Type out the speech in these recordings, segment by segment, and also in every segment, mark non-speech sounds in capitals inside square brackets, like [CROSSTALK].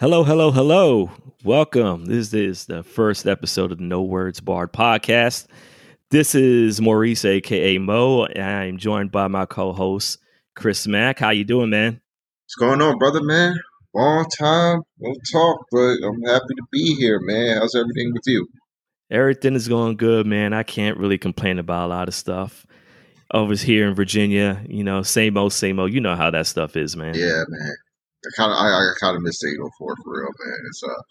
Hello, hello, hello. Welcome. This is the first episode of the No Words Barred podcast. This is Maurice, aka Mo. I'm joined by my co-host Chris Mack. How you doing, man? What's going on, brother, man? Long time, no talk, but I'm happy to be here, man. How's everything with you? Everything is going good, man. I can't really complain about a lot of stuff. Over here in Virginia, you know, same old, same old. You know how that stuff is, man. Yeah, man. I kind of, I, I kind of miss the 804 for real, man. It's uh,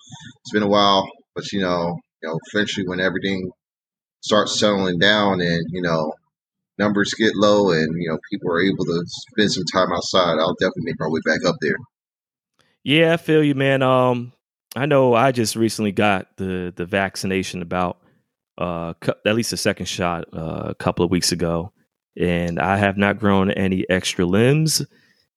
it's been a while, but you know, you know, eventually when everything starts settling down and you know numbers get low and you know people are able to spend some time outside, I'll definitely make my way back up there. Yeah, I feel you, man. Um, I know I just recently got the the vaccination about uh at least a second shot uh, a couple of weeks ago, and I have not grown any extra limbs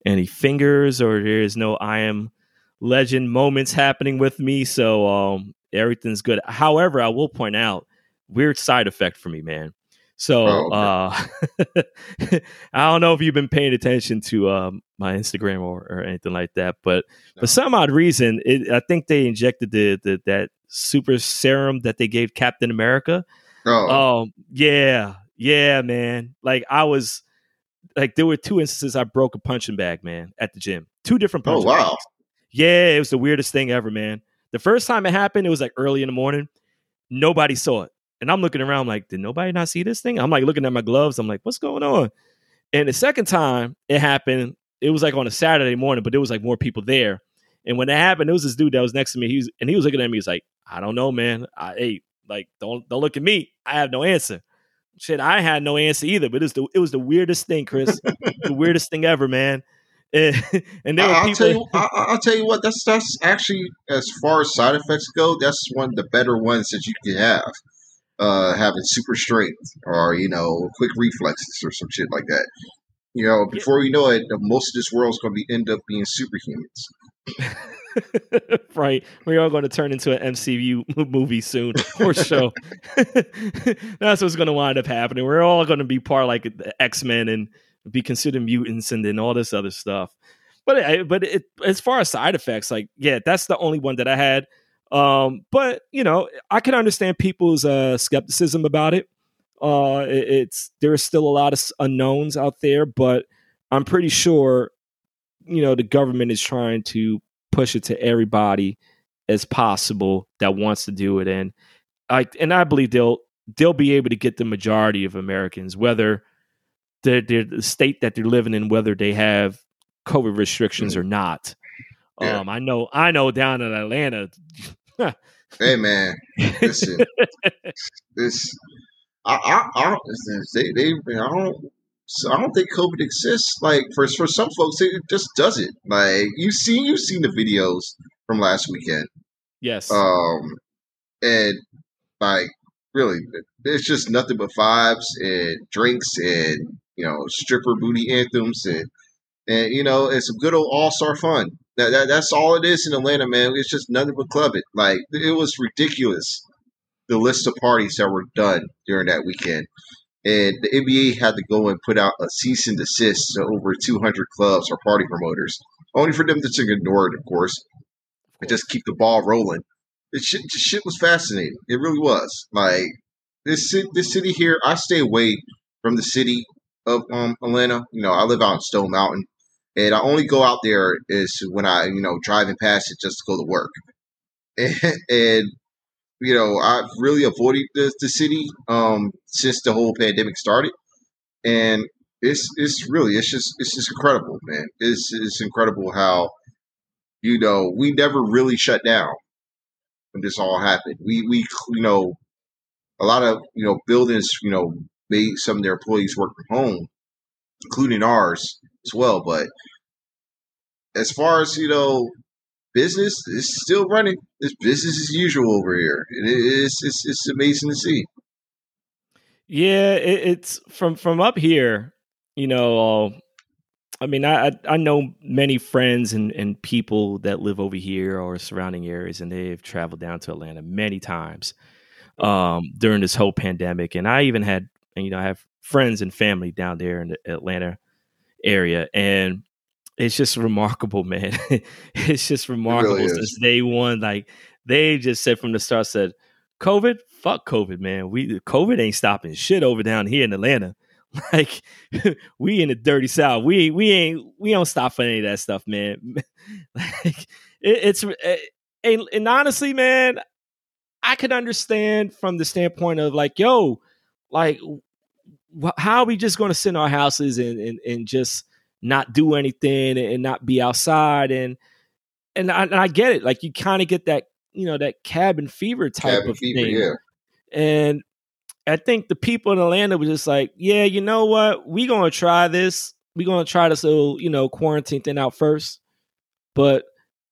any fingers or there is no I am legend moments happening with me. So um, everything's good. However, I will point out weird side effect for me, man. So oh, okay. uh, [LAUGHS] I don't know if you've been paying attention to um, my Instagram or, or, anything like that, but no. for some odd reason, it, I think they injected the, the, that super serum that they gave Captain America. Oh, um, yeah, yeah, man. Like I was like there were two instances I broke a punching bag, man, at the gym. Two different oh, punching oh, wow. bags. Yeah, it was the weirdest thing ever, man. The first time it happened, it was like early in the morning. Nobody saw it. And I'm looking around like, did nobody not see this thing? I'm like looking at my gloves. I'm like, what's going on? And the second time it happened, it was like on a Saturday morning, but there was like more people there. And when it happened, there was this dude that was next to me. He was, and he was looking at me. He's like, I don't know, man. I, hey, like, don't don't look at me. I have no answer. Shit, I had no answer either, but it was the it was the weirdest thing, Chris. the weirdest thing ever, man. [LAUGHS] And, and there I'll people. Tell you, I, will tell you what. That's that's actually as far as side effects go. That's one of the better ones that you can have. Uh, having super strength or you know quick reflexes or some shit like that. You know, before yeah. you know it, most of this world's going to be end up being superhumans. [LAUGHS] [LAUGHS] right. We are going to turn into an MCU movie soon or show. [LAUGHS] That's what's going to wind up happening. We're all going to be part like the X Men and be considered mutants and then all this other stuff. But but it, as far as side effects, like yeah, that's the only one that I had. Um, but you know, I can understand people's uh, skepticism about it. Uh, it, it's there's still a lot of unknowns out there, but I'm pretty sure you know the government is trying to push it to everybody as possible that wants to do it and I and I believe they'll they'll be able to get the majority of Americans whether they're, they're the state that they're living in whether they have covid restrictions mm-hmm. or not yeah. um I know I know down in Atlanta hey man listen [LAUGHS] this I I, I they, they I don't so I don't think COVID exists. Like for for some folks, it just doesn't. Like you've seen you've seen the videos from last weekend. Yes. Um, and like really, it's just nothing but vibes and drinks and you know stripper booty anthems and and you know it's some good old all star fun. That, that that's all it is in Atlanta, man. It's just nothing but clubbing. Like it was ridiculous the list of parties that were done during that weekend and the NBA had to go and put out a cease and desist to over 200 clubs or party promoters, only for them to just ignore it, of course, and just keep the ball rolling. It shit, shit was fascinating. It really was. Like this, this city here, I stay away from the city of um, Atlanta. You know, I live out in Stone Mountain, and I only go out there is when I, you know, driving past it just to go to work. And, [LAUGHS] and you know, I've really avoided the, the city um, since the whole pandemic started, and it's it's really it's just it's just incredible, man. It's it's incredible how you know we never really shut down when this all happened. We we you know a lot of you know buildings you know made some of their employees work from home, including ours as well. But as far as you know business is still running. It's business as usual over here. It is it's, it's amazing to see. Yeah, it, it's from from up here. You know, uh, I mean, I I know many friends and and people that live over here or surrounding areas, and they've traveled down to Atlanta many times um, during this whole pandemic. And I even had, you know, I have friends and family down there in the Atlanta area, and it's just remarkable, [LAUGHS] man. it's just remarkable really since day one. Like they just said from the start, said COVID, fuck COVID, man. We COVID ain't stopping shit over down here in Atlanta. [LAUGHS] Like [LAUGHS] we in the dirty south. We we ain't we don't stop for any of that stuff, man. [LAUGHS] like it, it's eh, and, and honestly, man, I can understand from the standpoint of like, yo, like wh- how are we just going to sit in our houses and, and and just not do anything and not be outside and and I, and I get it. Like you kind of get that you know that cabin fever type Cabin of fever, thing, yeah. And I think the people in Atlanta were just like, yeah, you know what, we gonna try this. We gonna try this little you know quarantine thing out first, but.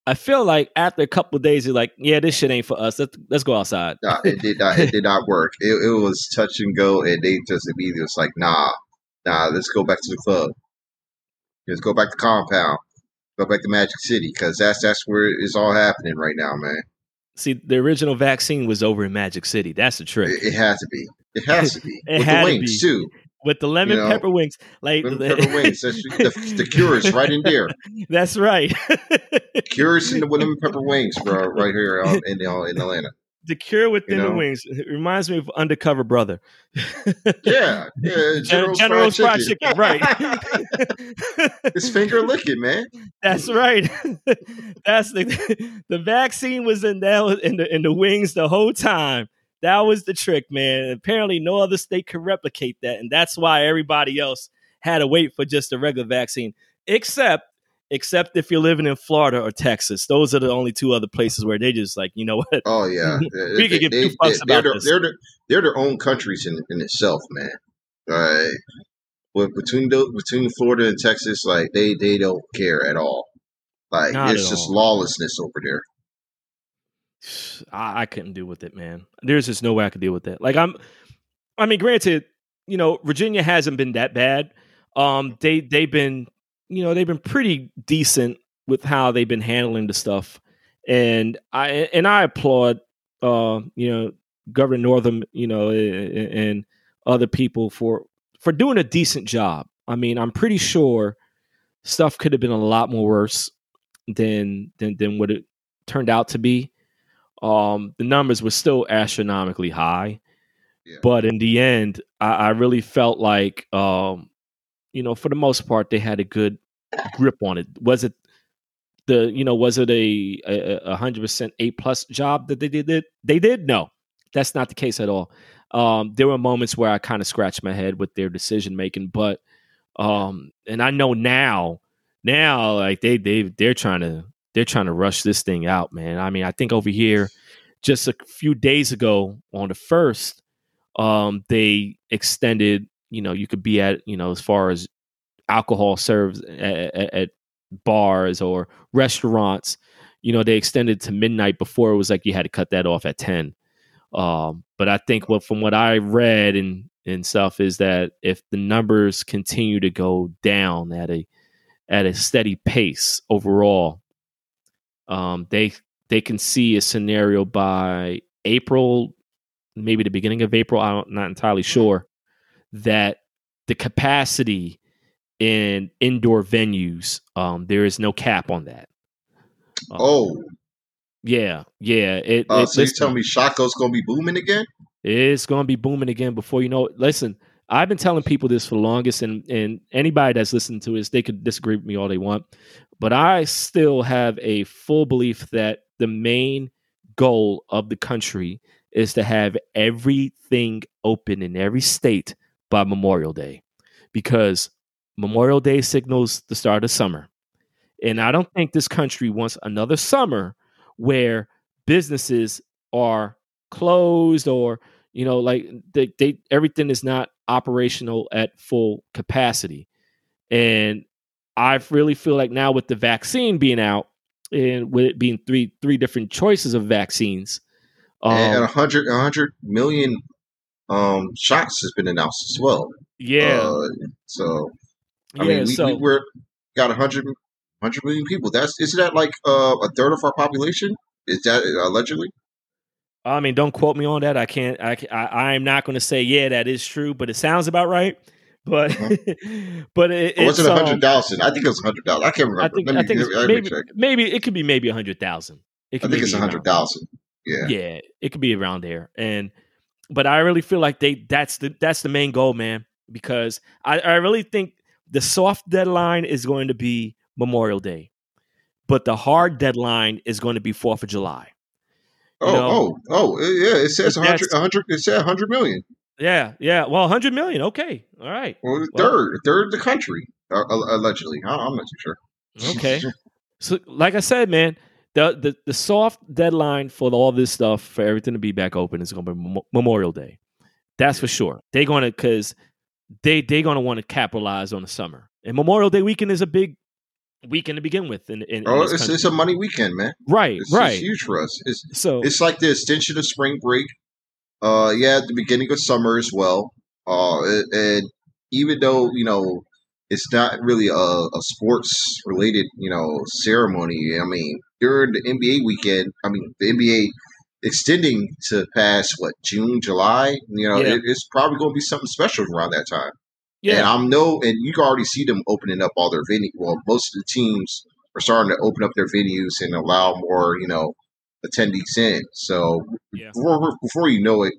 I feel like after a couple days, you're like, yeah, this shit ain't for us. Let's let's go outside. It did not. It did not work. It, it was touch and go, and they just immediately was like, "Nah, nah, let's go back to the club. Let's go back to compound. Go back to Magic City because that's that's where it's all happening right now, man. See, the original vaccine was over in Magic City. That's the trick. It, it has to be. It has to be [LAUGHS] It with had the to be. too. With the lemon You know, pepper wings, like Lemon pepper [LAUGHS] wings. That's the, the cure is right in there. [LAUGHS] That's right. Cure is in the lemon pepper wings, bro, right here out in uh, in Atlanta. The cure within You the wings it reminds me of Undercover Brother. [LAUGHS] Yeah, yeah. Gen- General's, General's fried chicken, chicken, right? [LAUGHS] it's finger licking, man. That's right. [LAUGHS] That's the the vaccine was in that in the in the wings the whole time. That was the trick, man. Apparently, no other state could replicate that, and that's why everybody else had to wait for just a regular vaccine, except except if you're living in Florida or Texas. Those are the only two other places where they just like, you know what? Oh yeah, [LAUGHS] We could give two fucks they're, about their- this. They're their, they're their own countries in, in itself, man. Right. But between the, between Florida and Texas, like they they don't care at all. Like Not it's just all. lawlessness over there. [SIGHS] I, I couldn't deal with it, man. There's just no way I could deal with that. Like I'm, I mean, granted, you know, Virginia hasn't been that bad. Um, they they've been, you know, they've been pretty decent with how they've been handling the stuff, and I and I applaud, uh, you know, Governor Northam, you know, and, and other people for for doing a decent job. I mean, I'm pretty sure stuff could have been a lot more worse than than than what it turned out to be. Um, the numbers were still astronomically high, Yeah. but in the end, I, I really felt like, um, you know, for the most part, they had a good grip on it. Was it the, you know, was it a a hundred percent A plus job that they did? It? They did. No, that's not the case at all. Um, there were moments where I kind of scratched my head with their decision making, but um, and I know now, now like they they they're trying to they're trying to rush this thing out, man. I mean, I think over here, just a few days ago on the first, um, they extended. You know, you could be at you know as far as alcohol serves at, at, at bars or restaurants. You know, they extended to midnight before it was like you had to cut that off at ten. Um, but I think what from what I read and and stuff is that if the numbers continue to go down at a at a steady pace overall, um, they they can see a scenario by April, maybe the beginning of April. I'm not entirely sure that the capacity in indoor venues, um, there is no cap on that. Um, Oh, yeah, yeah. It, uh, it- so you tell me Shaco's gonna be booming again? it's going to be booming again before you know it. Listen, I've been telling people this for the longest, and, and anybody that's listened to this, they could disagree with me all they want. But I still have a full belief that the main goal of the country is to have everything open in every state by Memorial Day because Memorial Day signals the start of summer. And I don't think this country wants another summer where businesses are closed or you know like they, they everything is not operational at full capacity and i really feel like now with the vaccine being out and with it being three three different choices of vaccines and a um, hundred a hundred million um shots has been announced as well. yeah Uh, so I yeah mean, we, so we we're got a hundred hundred million people. That's isn't that like uh, a third of our population? Is that allegedly? I mean, don't quote me on that. I can't. I I, I am not going to say yeah that is true, but it sounds about right. but Uh-huh. [LAUGHS] but it, was it's it a um, hundred thousand? I think it was a hundred thousand. I can't remember. I think let me, I think me maybe check. maybe it could be maybe a hundred thousand. I think it's hundred thousand. Yeah. Yeah, it could be around there. And but I really feel like they that's the that's the main goal, man. Because I, I really think the soft deadline is going to be Memorial Day, but the hard deadline is going to be Fourth of July. You Oh, know, oh, oh, yeah. It says hundred. hundred. It said hundred million. Yeah, yeah. Well, hundred million. Okay, all right. Well, the Well- third, third the country, uh, allegedly. I'm not too sure. Okay. [LAUGHS] So, like I said, man, the the, the soft deadline for all this stuff for everything to be back open is going to be Memorial Day. That's for sure. They're going to because they they're going to want to capitalize on the summer, and Memorial Day weekend is a big weekend to begin with. In, in, in Oh, this it's, it's a money weekend, man. right, It's, right. it's huge for us. It's so it's like the extension of spring break. Uh, yeah, at the beginning of summer as well. Uh, and even though you know it's not really a, a sports related you know ceremony. I mean, during the NBA weekend, I mean the NBA extending to past what June, July. You know, Yeah. it, it's probably going to be something special around that time. And yeah, I'm no, and you can already see them opening up all their venue. Well, most of the teams are starting to open up their venues and allow more, you know, attendees in. So Yeah. before before you know it,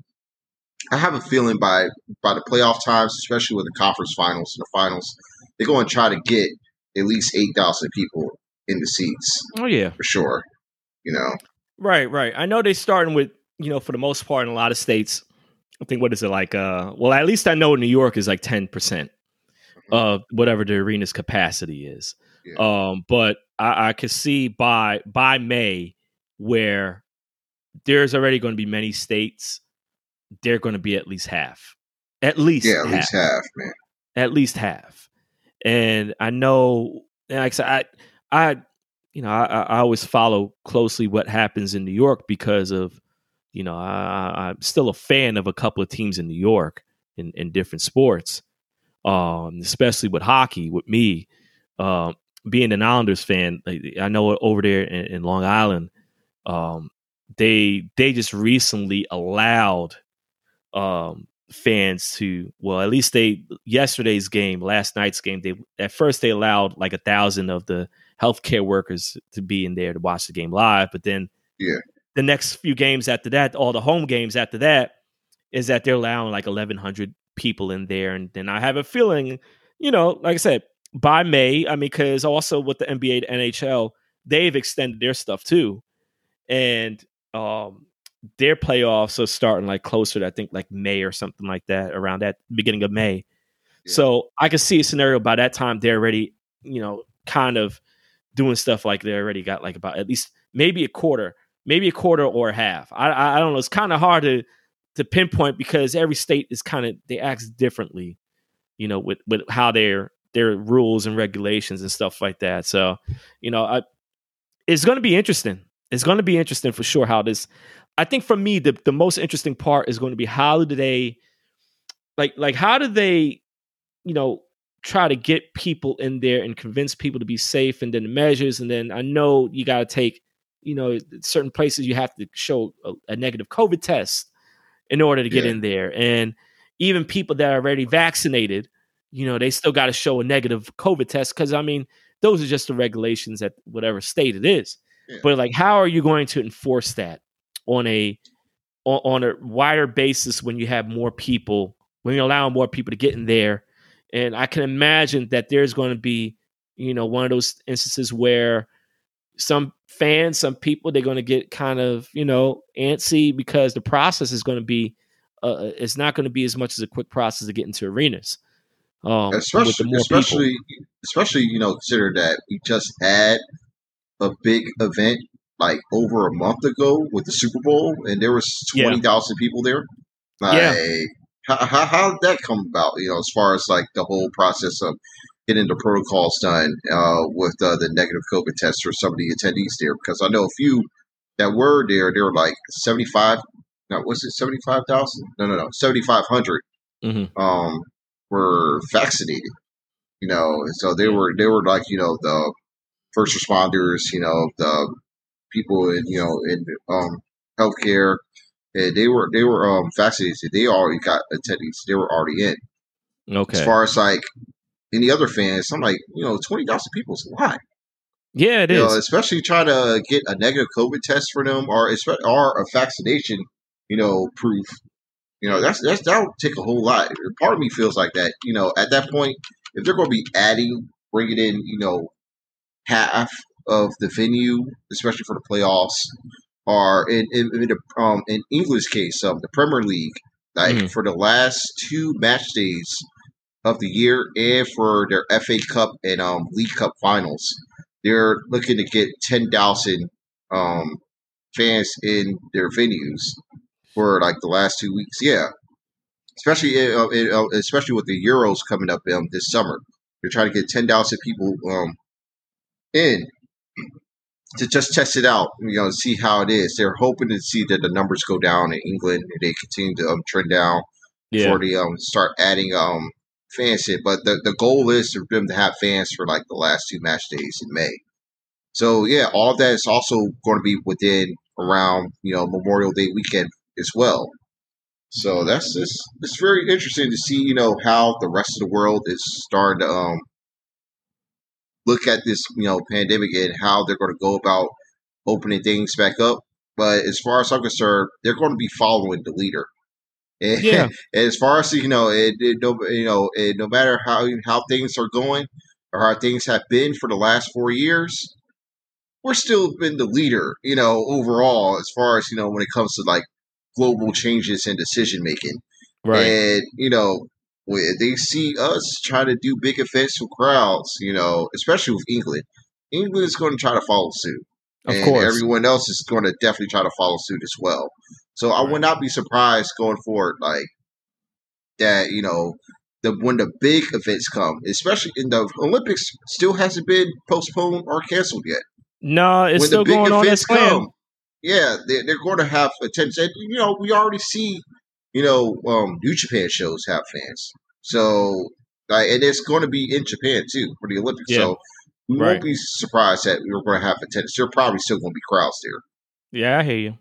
I have a feeling by by the playoff times, especially with the conference finals and the finals, they're going to try to get at least eight thousand people in the seats oh yeah, for sure. You know, right, right. I know they're starting with you know for the most part in a lot of states. I think what is it like? Uh, well, at least I know New York is like ten percent of whatever the arena's capacity is. Yeah. Um, but I, I could see by by May where there's already going to be many states. They're going to be at least half, at least yeah, at half, least half, man. at least half. And I know, like I said, I, I, you know, I, I always follow closely what happens in New York because of, you know, I, I- I'm still a fan of a couple of teams in New York in, in different sports, um, especially with hockey. With me, um, being an Islanders fan, I know over there in, in Long Island, um, they they just recently allowed um, fans to well at least they yesterday's game last night's game they at first they allowed like a thousand of the healthcare workers to be in there to watch the game live but then Yeah. the next few games after that all the home games after that is that they're allowing like 1100 people in there and then i have a feeling you know like i said by may i mean because also with the nba and nhl they've extended their stuff too and um their playoffs are starting like closer to I think like May or something like that, around that beginning of May. Yeah. So I could see a scenario by that time they're already, you know, kind of doing stuff like they already got like about at least maybe a quarter, maybe a quarter or a half. I I, I don't know. It's kind of hard to to pinpoint because every state is kind of they act differently, you know, with with how their their rules and regulations and stuff like that. So, you know, I it's going to be interesting. It's going to be interesting for sure how this. I think for me, the the most interesting part is going to be how do they, like like how do they, you know, try to get people in there and convince people to be safe, and then the measures, and then I know you got to take, you know, certain places you have to show a, a negative COVID test in order to get Yeah. in there, and even people that are already vaccinated, you know, they still got to show a negative COVID test because I mean those are just the regulations at whatever state it is. Yeah. But like, how are you going to enforce that on a on, on a wider basis when you have more people when you allow more people to get in there? And I can imagine that there's going to be, you know, one of those instances where some fans, some people, they're going to get kind of, you know, antsy because the process is going to be, uh, it's not going to be as much as a quick process to get into arenas. Um, especially people. especially especially you know consider that we just had a big event like over a month ago with the Super Bowl and there was Yeah. twenty thousand people there. Like, Yeah. how, how how did that come about? You know, as far as like the whole process of getting the protocols done uh, with uh, the negative COVID test for some of the attendees there, because I know a few that were there. They were like seventy five. No, was it seventy five thousand? No, no, no, seventy five hundred Mhm. um, were vaccinated. You know, and so they were they were like you know the first responders, you know the people in you know in um, healthcare. And they were they were um, vaccinated. They already got attendees. They were already in. Okay. As far as like any other fans, I'm like, you know, twenty thousand people is a lot. yeah, it you is. know, especially trying to get a negative COVID test for them or or a vaccination, you know, proof. You know, that's that's that would take a whole lot. Part of me feels like that. You know, at that point, if they're going to be adding, bringing in, you know, half of the venue, especially for the playoffs, are in in, in, the, um, in English case, um, the Premier League, like Mhm. for the last two match days of the year and for their FA Cup and um, League Cup finals, they're looking to get ten thousand um, fans in their venues for like the last two weeks. Yeah, especially uh, uh, uh, especially with the Euros coming up um, this summer, they're trying to get ten thousand people um, in to just test it out, you know, see how it is. They're hoping to see that the numbers go down in England and they continue to um, trend down yeah. before they um, start adding um, fans in. But the, the goal is for them to have fans for like the last two match days in May. So yeah, all that is also going to be within around you know Memorial Day weekend as well. So that's just it's very interesting to see you know how the rest of the world is starting to um, look at this you know pandemic and how they're going to go about opening things back up. But as far as I'm concerned, they're going to be following the leader. [LAUGHS] And, Yeah. and as far as you know, it, it no you know it, no matter how how things are going or how things have been for the last four years, we're still been the leader. You know overall as far as you know when it comes to like global changes in decision making. Right. And you know, when they see us trying to do big events with crowds, you know, especially with England, England is going to try to follow suit, of and course. everyone else is going to definitely try to follow suit as well. So I would not be surprised going forward, like that. You know, the when the big events come, especially in the Olympics, still hasn't been postponed or canceled yet no, it's when still the big going on as events planned. come, yeah, they're, they're going to have attention. And, you know, we already see, you know, um, New Japan shows have fans. So, like, and it's going to be in Japan too for the Olympics. Yeah. So, we Right. won't be surprised that we're going to have attendance. There are probably still going to be crowds there. Yeah, I hear you.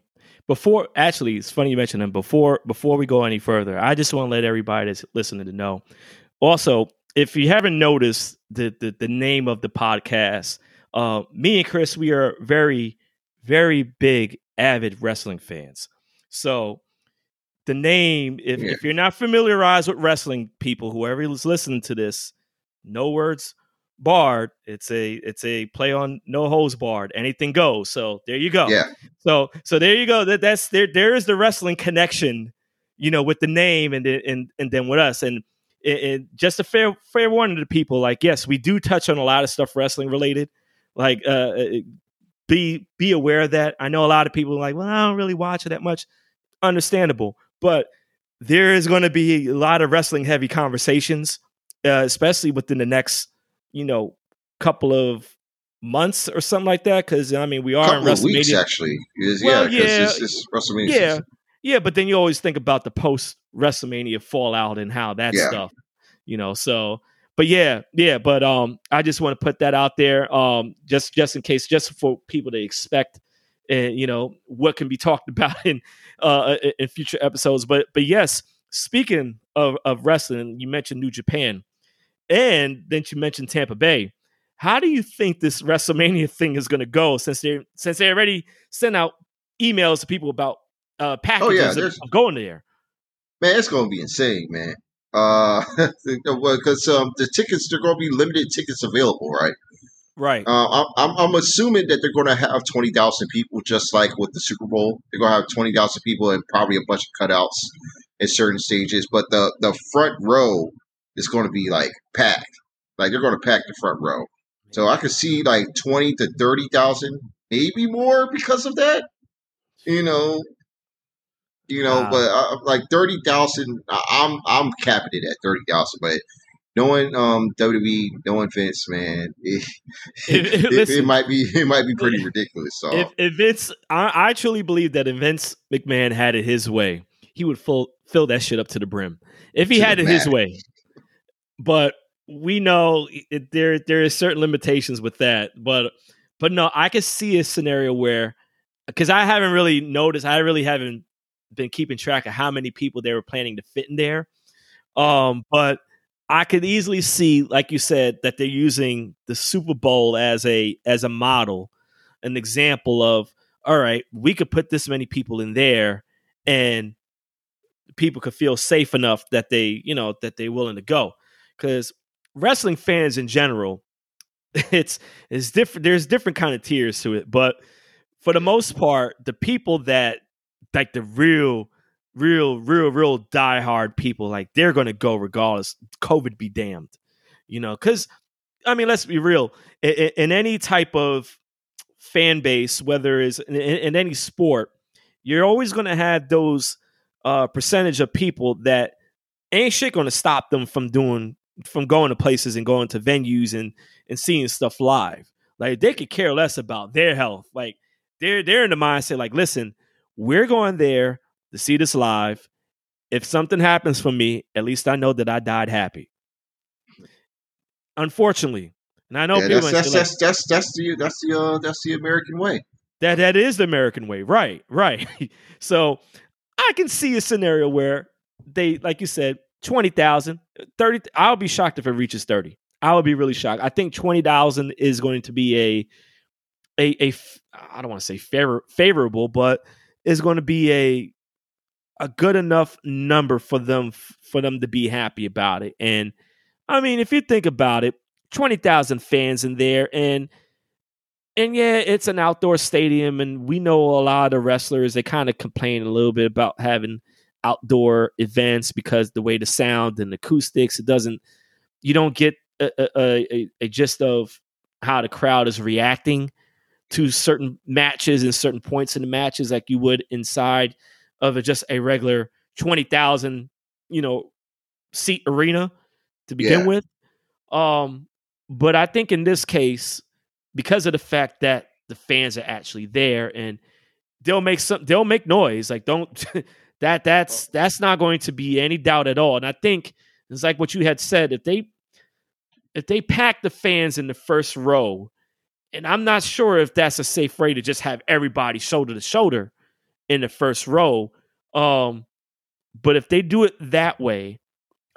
Before actually, it's funny you mentioned them. Before before we go any further, I just want to let everybody that's listening to know. Also, if you haven't noticed the the, the name of the podcast, uh, me and Chris, we are very very big avid wrestling fans. So the name, if, Yeah. if you're not familiarized with wrestling, people, whoever is listening to this, no words barred. It's a it's a play on no holds barred. Anything goes. So there you go. Yeah, So so there you go. That that's there. There is the wrestling connection, you know, with the name and then- and and then with us. And it, it- just a fair fair warning to people. Like yes, we do touch on a lot of stuff wrestling related. Like uh, be be aware of that. I know a lot of people are like, well, I don't really watch it that much. Understandable, but there is going to be a lot of wrestling heavy conversations, uh, especially within the next, you know, couple of months or something like that. Because I mean, we are in couple of weeks actually. Is, Well, yeah, yeah, it's, it's WrestleMania. Yeah, season. yeah, but then you always think about the post WrestleMania fallout and how that Yeah. stuff, you know. So, but yeah, yeah, but um, I just want to put that out there, um, just just in case, just for people to expect, and you know what can be talked [LAUGHS] about in uh in- future episodes. But but yes, speaking of of wrestling, you mentioned New Japan, and then you mentioned Tampa Bay. How do you think this WrestleMania [LAUGHS] thing is going to go? Since they since they already sent out emails to people about uh, packages yeah, of going there. Man, it's going to be insane, man. Uh, [LAUGHS] because um, the tickets they're going to be limited tickets available, right? Right. Uh, I'm, I'm, I'm assuming that they're going to have 20,000 people, just like with the Super Bowl. They're going to have 20,000 people and probably a bunch of cutouts at certain stages. But the, the front row is going to be like packed. Like they're going to pack the front row. So I could see like 20 to 30,000, maybe more because of that. You know, you know, Wow. but uh, like 30,000, I- I'm I'm capping it at 30,000. But knowing um WWE, knowing Vince, man, [LAUGHS] it, If- it, it, listen. might be it might be pretty [LAUGHS] ridiculous. So If if Vince, I, I truly believe that if Vince McMahon had it his way, he would fill fill that shit up to the brim. If he had it his way, but we know it, there there is certain limitations with that. But but no, I could see a scenario where because I haven't really noticed, I really haven't been keeping track of how many people they were planning to fit in there. Um, but I could easily see, like you said, that they're using the Super Bowl as a as a model, an example of all right, we could put this many people in there, and people could feel safe enough that they, you know, that they're willing to go. Because wrestling fans in general, [LAUGHS] it's it's different. There's different kind of tiers to it, but for the most part, the people that like the real real, real, real diehard people, like they're to go regardless. COVID be damned, you know, because I mean, let's be real. In, in, any type of fan base, whether it's in, in any sport, you're always to have those uh, percentage of people that ain't shit to stop them from doing from going to places and going to venues and and seeing stuff live. Like they could care less about their health. Like they're they're in the mindset like, listen, we're going there to see this live. If something happens for me, at least I know that I died happy. Unfortunately, and I know yeah, people that's that's, like, that's, that's that's the that's the uh, that's the American way. That that is the American way, right? Right. [LAUGHS] so I can see a scenario where they, like you said, 20,000, 30. I'll be shocked if it reaches 30. I would be really shocked. I think 20,000 is going to be a, a, a, I don't want to say favor, favorable, but is going to be a a good enough number for them for them to be happy about it. And I mean, if you think about it, twenty thousand fans in there, and and yeah, it's an outdoor stadium, and we know a lot of wrestlers they kind of complain a little bit about having outdoor events because the way the sound and acoustics, it doesn't, you don't get a, a, a, a gist of how the crowd is reacting to certain matches and certain points in the matches like you would inside of a, just a regular 20,000, you know, seat arena to begin yeah. with. Um, but I think in this case, because of the fact that the fans are actually there and they'll make some they'll make noise. Like don't [LAUGHS] that that's that's not going to be any doubt at all. And I think it's like what you had said, if they if they pack the fans in the first row, and I'm not sure if that's a safe way to just have everybody shoulder to shoulder in the first row. Um, but if they do it that way,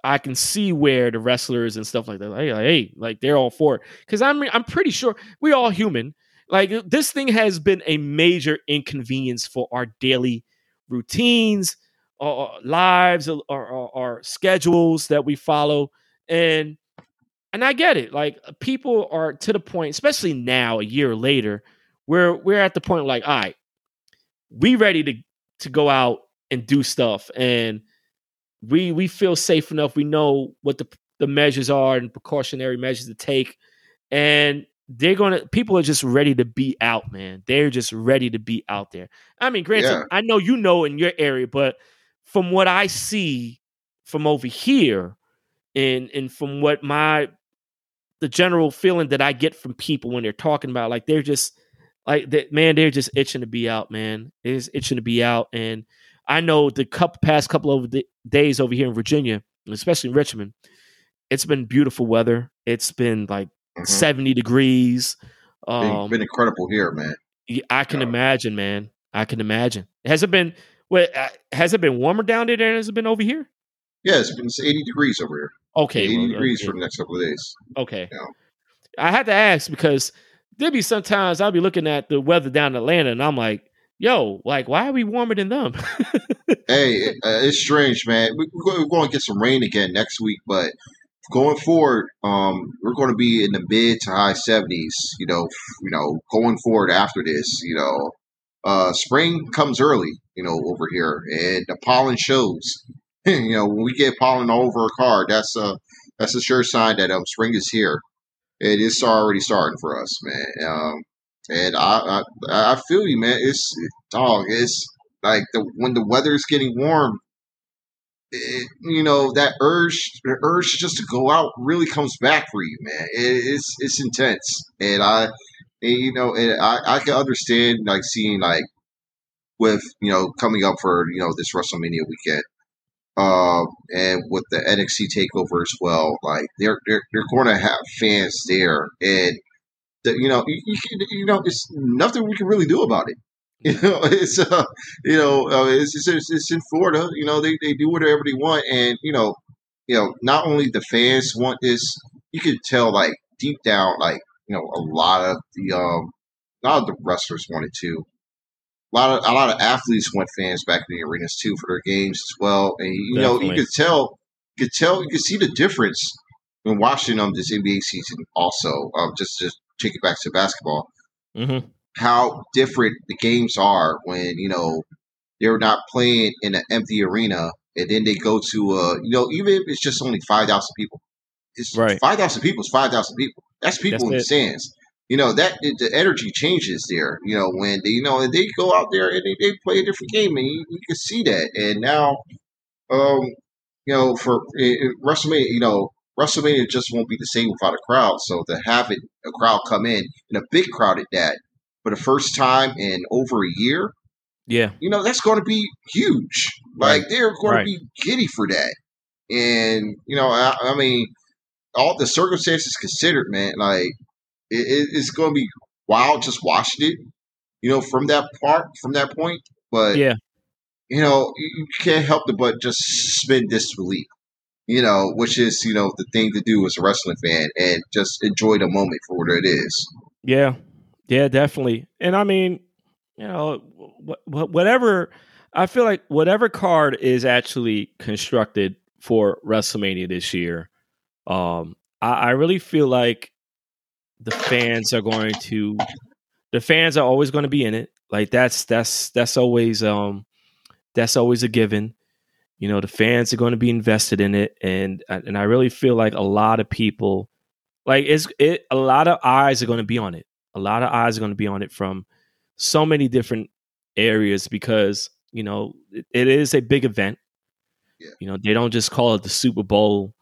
I can see where the wrestlers and stuff like that, like, hey, like they're all for it. Because I'm I'm pretty sure we all human. Like this thing has been a major inconvenience for our daily routines, uh, uh, uh, our lives, or our schedules that we follow, and and I get it. Like people are to the point, especially now, a year later, where we're at the point like, all right, we ready to to go out and do stuff. And we we feel safe enough. We know what the the measures are and precautionary measures to take. And they're gonna people are just ready to be out man. They're just ready to be out there. I mean granted yeah. i know you know in your area but from what i see from over here and and from what my the general feeling that i get from people when they're talking about like they're just like that man they're just itching to be out man they're just itching to be out and I know the couple, past couple of days over here in Virginia, especially in Richmond, it's been beautiful weather. It's been like mm-hmm. 70 degrees. Um, been, been incredible here, man. I can imagine, man. I can imagine. Has it been? What uh, has it been warmer down there than has it been over here? Yeah, it's been 80 degrees over here. Okay, 80 well, degrees okay. for the next couple of days. Okay. Yeah. I had to ask because there'd be sometimes I'll be looking at the weather down in Atlanta and I'm like, yo, like, why are we warmer than them? [LAUGHS] hey, uh, it's strange, man. We're going to get some rain again next week, but going forward, um, we're going to be in the mid to high seventies. You know, you know, going forward after this, you know, uh, spring comes early. You know, over here, and the pollen shows. [LAUGHS] you know, when we get pollen all over a car, that's a that's a sure sign that um spring is here. It is already starting for us, man. Um, and I, I, I feel you, man. It's dog. It's like the when the weather is getting warm. It, you know that urge, the urge just to go out really comes back for you, man. It, it's it's intense, and I, and, you know, and I I can understand like seeing like with you know coming up for you know this WrestleMania weekend, uh, and with the NXT takeover as well. Like they're they're they're going to have fans there, and that you know you, you, you know it's nothing we can really do about it. [LAUGHS] You know, it's uh, you know, uh, it's, it's, it's in Florida. You know, they, they do whatever they want, and you know, you know, not only the fans want this, you could tell like deep down, like you know, a lot of the um, a lot of the wrestlers wanted to. A lot of a lot of athletes want fans back in the arenas too for their games as well, and you know, you could tell, you could tell, you could see the difference when watching um this NBA season. Also, um, just just take it back to basketball. Hmm how different the games are when you know they're not playing in an empty arena and then they go to uh you know even if it's just only 5000 people. It's Right. 5000 people is 5000 people. That's people That's in the stands you know that the energy changes there you know when they you know they go out there and they, they play a different game and you, you can see that and now um you know for eh, WrestleMania you know WrestleMania just won't be the same without a crowd so to have it a crowd come in and a big crowd at that for the first time in over a year Yeah. you know that's going to be huge. Like Right. they're going Right. to be giddy for that. And you know, I, I mean, all the circumstances considered, man, like it, it, it's going to be wild just watching it. You know, from that part, from that point. But Yeah. you know, you, can't help it but just suspend disbelief. You know, which is you know the thing to do as a wrestling fan, and just enjoy the moment for what it is. Yeah, yeah, definitely. And I mean, you know, wh- wh- whatever. I feel like whatever card is actually constructed for WrestleMania this year, um, I, I really feel like the fans are going to, the fans are always going to be in it. Like that's that's that's always um, that's always a given. You know, the fans are going to be invested in it, and and I really feel like a lot of people, like it's it, a lot of eyes are going to be on it a lot of eyes are going to be on it from so many different areas because you know it, it is a big event Yeah. you know they don't just call it the super bowl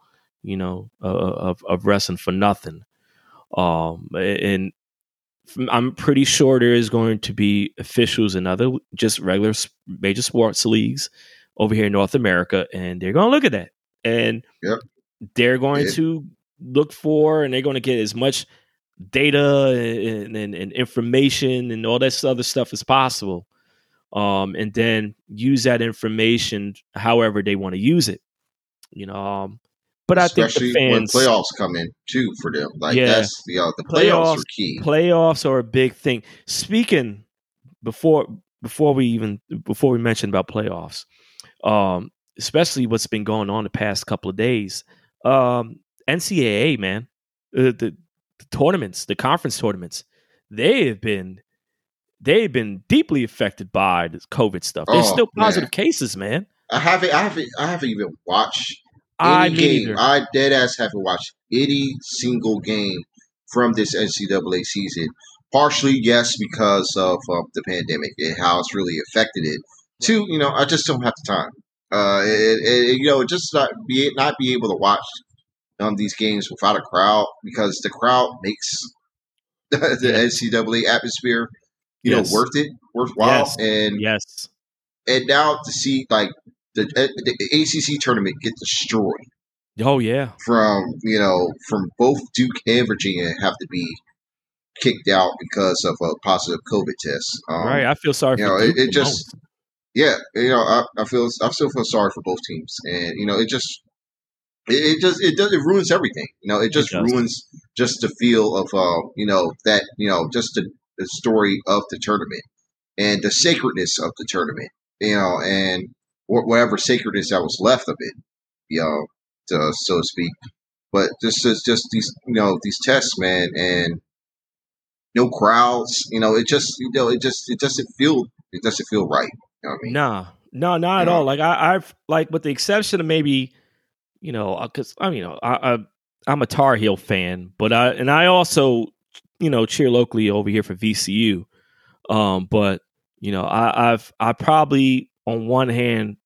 you know uh, of, of wrestling for nothing um and I'm pretty sure there is going to be officials in other just regular major sports leagues over here in north america and they're going to look at that. And Yep. they're going to look for and they're going to get as much data and, and, and information and all that other stuff as possible um, and then use that information however they want to use it. You know um, but i think Especially the fans when playoffs come in too for them. Like Yeah. that's know the playoffs, Playoffs- are key. playoffs are a big thing speaking before before we even before we mentioned about playoffs um especially what's been going on the past couple of days um ncaa man uh, the, the tournaments the conference tournaments they have been they've been deeply affected by the covid stuff there's Oh, still positive man. cases man I haven't, I haven't, I haven't even watched i game. I dead ass haven't watched any single game from this NCAA season. Partially, yes, because of uh, the pandemic and how it's really affected it. Two, you know, I just don't have the time. Uh, it, it, you know, just not be not be able to watch um, these games without a crowd because the crowd makes [LAUGHS] the, the NCAA atmosphere, you Yes. know, worth it, worthwhile. Yes. And yes and now to see like the, uh, the ACC tournament get destroyed oh yeah from you know from both Duke and Virginia have to be kicked out because of a positive COVID test. Um, right i feel sorry you for know, it- it the just-. Yeah, you know, I, I feel I still feel sorry for both teams, and you know, it just it, it just it does it ruins everything. You know, it just does. ruins just the feel of uh you know that you know just the, the story of the tournament and the sacredness of the tournament. You know, and wh- whatever sacredness that was left of it, you know, to, so to speak. But this is just these you know these tests, man, and no crowds. You know, it just you know it just it doesn't feel it doesn't feel right. You know what I mean? Nah, no, not at all. Like I, I've like with the exception of maybe, you know, because I mean, you know, I, I I'm a Tar Heel fan, but I and I also, you know, cheer locally over here for VCU. Um, but you know, I, I've I probably on one hand,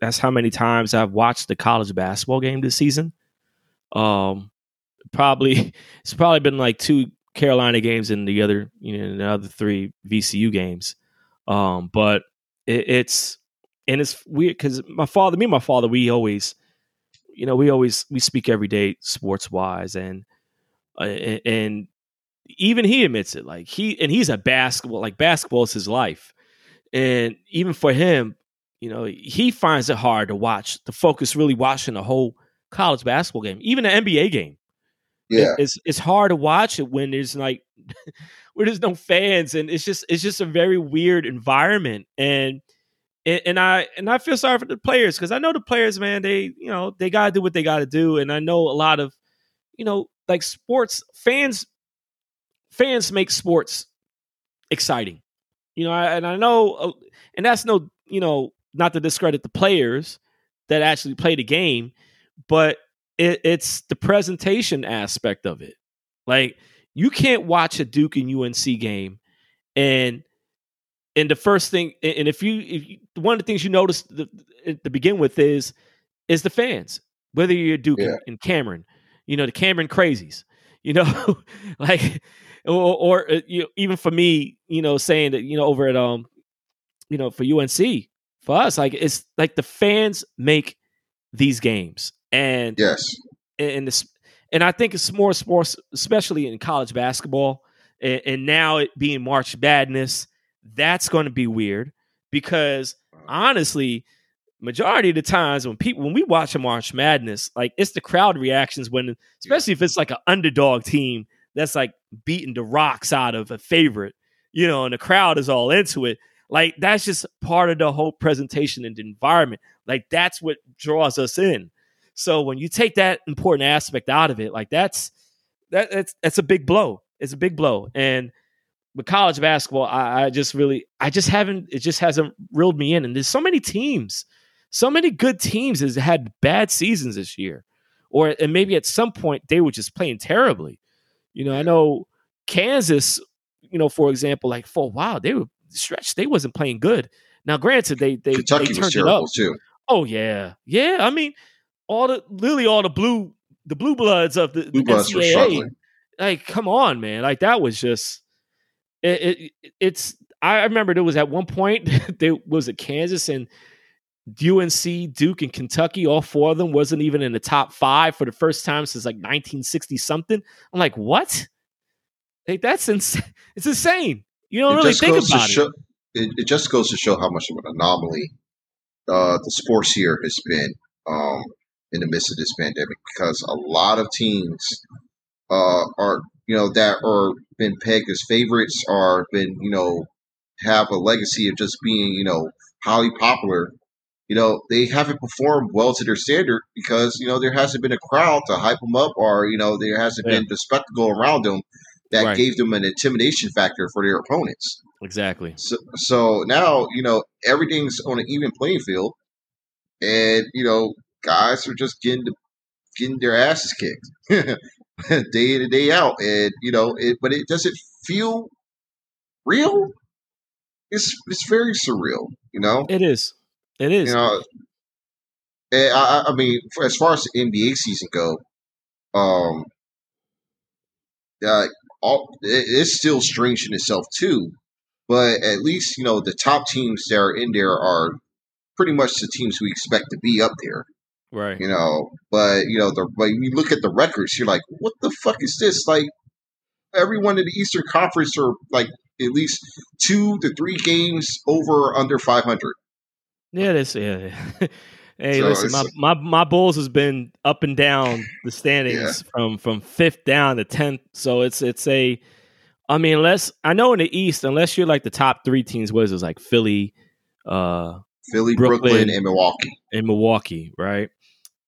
that's how many times I've watched the college basketball game this season. Um, probably [LAUGHS] it's probably been like two Carolina games and the other, you know, the other three VCU games. Um, but it, it's and it's weird because my father, me and my father, we always, you know, we always we speak every day sports wise, and uh, and, and even he admits it. Like he and he's a basketball, like basketball is his life, and even for him, you know, he finds it hard to watch, to focus really watching the whole college basketball game, even an NBA game. Yeah, it's it's hard to watch it when there's like [LAUGHS] where there's no fans, and it's just it's just a very weird environment. And and, and I and I feel sorry for the players because I know the players, man. They you know they gotta do what they gotta do, and I know a lot of you know like sports fans fans make sports exciting. You know, and I know, uh, and that's no, you know, not to discredit the players that actually play the game, but it, it's the presentation aspect of it. Like you can't watch a Duke and UNC game, and and the first thing, and if you, if you one of the things you notice the, to begin with is is the fans, whether you're Duke yeah. and, Cameron, you know the Cameron crazies, you know, [LAUGHS] like or, or uh, you know, even for me, you know, saying that you know over at um, you know, for UNC, for us, like it's like the fans make these games, and yes, and this, and I think it's more sports, especially in college basketball, and, and now it being March Madness, that's going to be weird because honestly majority of the times when people when we watch a March Madness, like it's the crowd reactions when, especially if it's like an underdog team that's like beating the rocks out of a favorite, you know, and the crowd is all into it. Like that's just part of the whole presentation and environment. Like that's what draws us in. So when you take that important aspect out of it, like that's that that's that's a big blow. It's a big blow. And with college basketball, I, I just really I just haven't it just hasn't reeled me in. And there's so many teams, so many good teams has had bad seasons this year. Or and maybe at some point they were just playing terribly. You know, I know Kansas, you know, for example, like for a while they were stretched, they wasn't playing good. Now, granted, they they Kentucky they was terrible too. Oh yeah, yeah. I mean, all the literally all the blue the blue bloods of the, blue the bloods NCAA. Like, come on, man! Like that was just it, it, It's I remember there was at one point [LAUGHS] there was a Kansas and UNC, Duke, and Kentucky, all four of them wasn't even in the top five for the first time since like 1960 something. I'm like, what? Like that's insane. [LAUGHS] It's insane. You don't it really think about show, it. it. just goes to show how much of an anomaly uh, the sports here has been um, in the midst of this pandemic because a lot of teams uh, are you know that are been pegged as favorites or been you know have a legacy of just being you know highly popular you know, they haven't performed well to their standard because, you know, there hasn't been a crowd to hype them up or, you know, there hasn't yeah. been the spectacle around them that right. gave them an intimidation factor for their opponents. Exactly. So, so now, you know, everything's on an even playing field and, you know, guys are just getting getting their asses kicked [LAUGHS] day in and day out. And, you know, it, but it doesn't feel real. It's, it's very surreal, you know? It is. It is. You know, I, I mean, as far as the NBA season go, um, uh, all it's still strange in itself too. But at least you know the top teams that are in there are pretty much the teams we expect to be up there. Right. You know, but you know, the but you look at the records, you're like, what the fuck is this? Like everyone in the Eastern Conference are like at least two to three games over under 500. Yeah, that's yeah. [LAUGHS] hey, so listen, my, my my Bulls has been up and down the standings yeah. from from fifth down to tenth. So it's it's a I mean, unless I know in the East, unless you're like the top three teams, was it like Philly, uh Philly, Brooklyn, Brooklyn, and Milwaukee. And Milwaukee, right?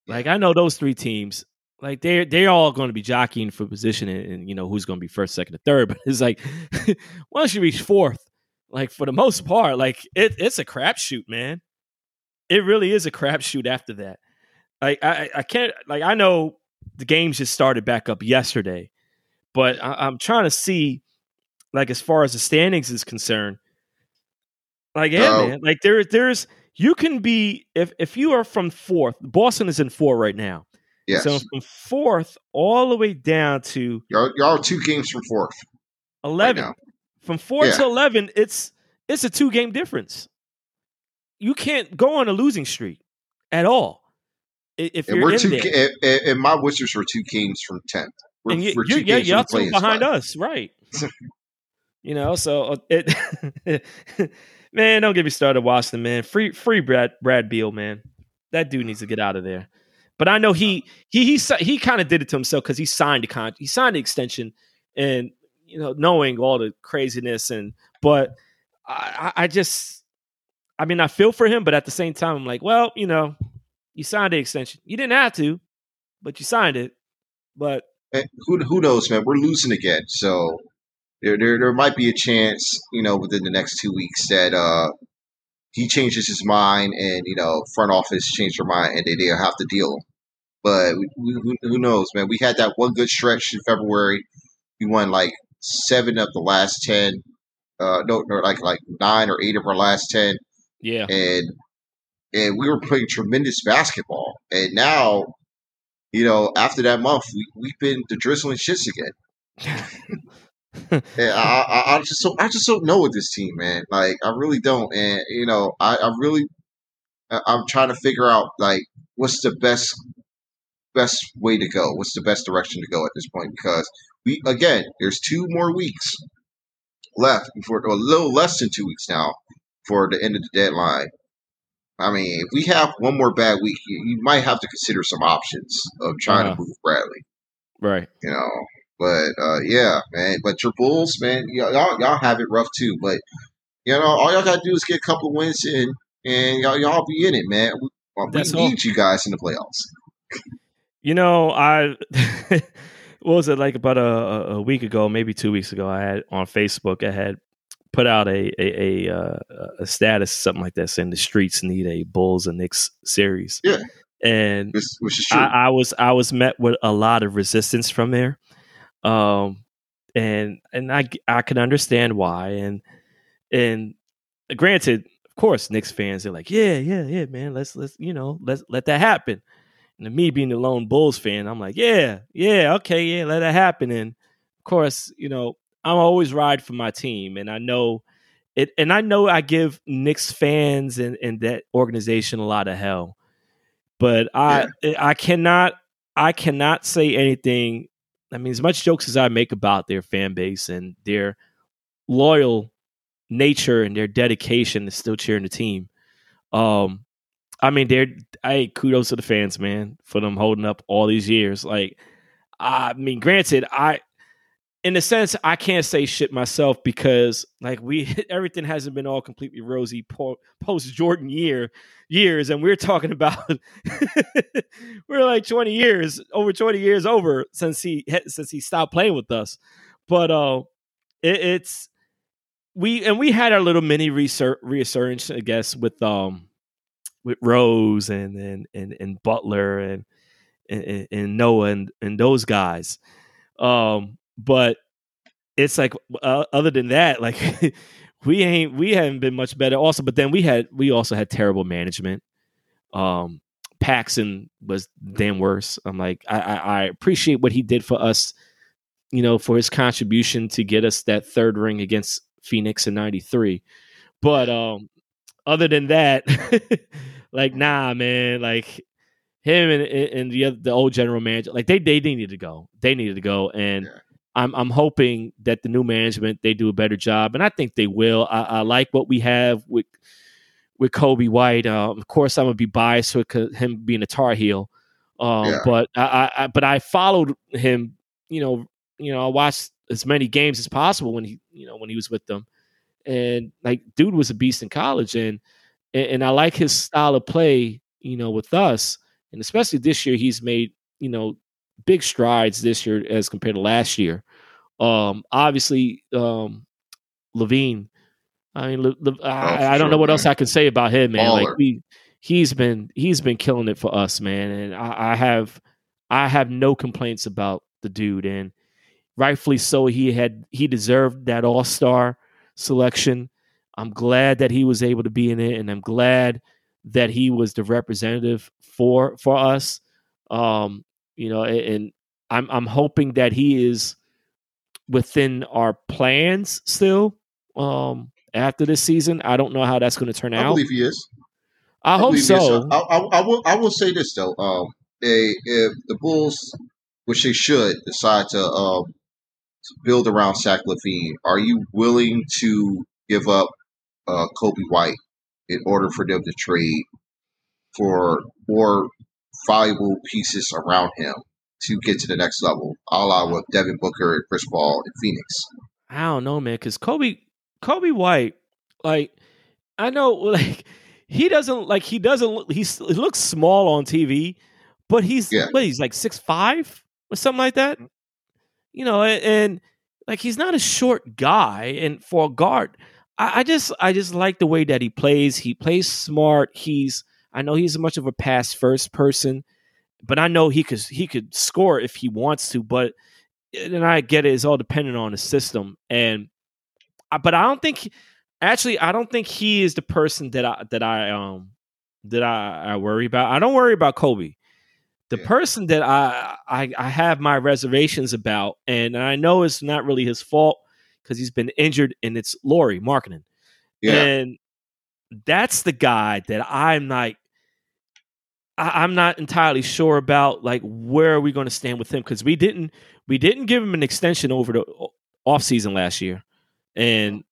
Like I know those three teams. Like they're they're all going to be jockeying for position and, and you know who's going to be first, second, or third. [LAUGHS] But it's like once you reach fourth, like for the most part, like it, it's a crapshoot, man it really is a crapshoot after that. Like I, I can't like I know the games just started back up yesterday, but I, I'm trying to see like as far as the standings is concerned. Like yeah, oh. man. Like there there's you can be if if you are from fourth, Boston is in four right now. Yes. So from fourth all the way down to y'all, y'all two games from fourth. Eleven. Right from four yeah. to eleven, it's it's a two game difference you can't go on a losing streak at all. If you're we're two, there. And, and my Wizards were two games from tenth. We're, and you, we're you're, yeah, you're two behind spot. us, right? [LAUGHS] you know, so uh, it. [LAUGHS] man, don't get me started, Washington, man. Free, free Brad, Brad Beal, man. That dude needs to get out of there. But I know he he he he kind of did it to himself because he signed the con he signed the extension, and you know knowing all the craziness and but I, I just I mean I feel for him, but at the same time I'm like, well, you know, you signed the extension. You didn't have to, but you signed it. But and who who knows, man? We're losing again, so there there there might be a chance, you know, within the next two weeks that uh he changes his mind and you know front office changed their mind and they they'll have to deal. But who, who knows, man? We had that one good stretch in February. We won like seven of the last ten. Uh, no, no, like like nine or eight of our last ten. Yeah, and and we were playing tremendous basketball. And now, you know, after that month, we we've been the drizzling shits again. and I, I, I just so I just don't know with this team, man. Like I really don't, and you know, I, I really I'm trying to figure out like what's the best best way to go? What's the best direction to go at this point? Because we again, there's two more weeks left before a little less than two weeks now for the end of the deadline. I mean, if we have one more bad week, you, you might have to consider some options of trying uh-huh. to move Bradley. Right. You know, but uh, yeah, man. But your Bulls, man, y'all, y'all have it rough too. But you know, all y'all got to do is get a couple wins in, and y'all y'all be in it, man. We, we need all. you guys in the playoffs. You know, I [LAUGHS] what was it like about a, a week ago, maybe two weeks ago? I had on Facebook, I had put out a a, a, uh, a status, something like that, saying the streets need a Bulls and Knicks series. Yeah, and which, which is true. I, I, was I was met with a lot of resistance from there, um, and and I I can understand why, and and granted, of course, Knicks fans they're like, yeah, yeah, yeah, man, let's let's you know let's let that happen. And me being the lone Bulls fan, I'm like, yeah, yeah, okay, yeah, let that happen. And of course, you know, I'm always ride for my team, and I know it, and I know I give Knicks fans and, and that organization a lot of hell, but I yeah. I cannot I cannot say anything. I mean, as much jokes as I make about their fan base and their loyal nature and their dedication to still cheering the team, um, I mean, they're I kudos to the fans, man, for them holding up all these years. Like, I mean, granted, I in a sense, I can't say shit myself because like we [LAUGHS] everything hasn't been all completely rosy post Jordan year years, and we're talking about [LAUGHS] we're like twenty years over twenty years over since he since he stopped playing with us. But uh, it, it's we and we had our little mini research reassurance, I guess, with um with Rose and and and, and Butler and, and and Noah and and those guys. Um, but it's like uh, other than that, like [LAUGHS] we ain't we haven't been much better. Also, but then we had we also had terrible management. Um, Paxson was damn worse. I'm like I, I, I appreciate what he did for us, you know, for his contribution to get us that third ring against Phoenix in '93. But um, other than that, [LAUGHS] like nah, man, like him and, and the the old general manager, like they they needed to go. They needed to go, and yeah. I'm I'm hoping that the new management they do a better job, and I think they will. I, I like what we have with with Coby White. Uh, of course, I'm gonna be biased with him being a Tar Heel, uh, yeah. but I, I, but I followed him. You know, you know, I watched as many games as possible when he you know when he was with them, and like dude was a beast in college, and and, and I like his style of play. You know, with us, and especially this year, he's made you know big strides this year as compared to last year. Um, obviously, um, LaVine. I mean, Le, Le, oh, I, I, don't know what else I can say about him, man. Baller. Like we, he's been he's been killing it for us, man. And I, I have I have no complaints about the dude, and rightfully so. He had he deserved that All Star selection. I'm glad that he was able to be in it, and I'm glad that he was the representative for for us. Um, you know, and I'm I'm hoping that he is within our plans still. Um, after this season, I don't know how that's going to turn out. I believe he is. I, I hope so. I, I, I, will. I will say this though. Um, they, if the Bulls, which they should, decide to um to build around Zach LaVine, are you willing to give up uh, Coby White in order for them to trade for or valuable pieces around him to get to the next level, a la with Devin Booker and Chris Paul in Phoenix. I don't know, man, because Coby Coby White, like I know, [LAUGHS] like he doesn't like he doesn't look he's he looks small on TV, but he's yeah. what he's like six five or something like that. Mm-hmm. You know, and, and, like he's not a short guy, and for a guard, I, I just I just like the way that he plays. He plays smart. He's I know he's much of a pass first person, but I know he could he could score if he wants to. But and I get it, it's all dependent on the system. And but I don't think actually I don't think he is the person that I that I um that I, I worry about. I don't worry about Coby. The yeah. person that I, I I have my reservations about, and I know it's not really his fault because he's been injured, and it's Lauri Markkanen. Yeah. And that's the guy that I'm like I, am not entirely sure about like where are we going to stand with him because we didn't we didn't give him an extension over the offseason last year, and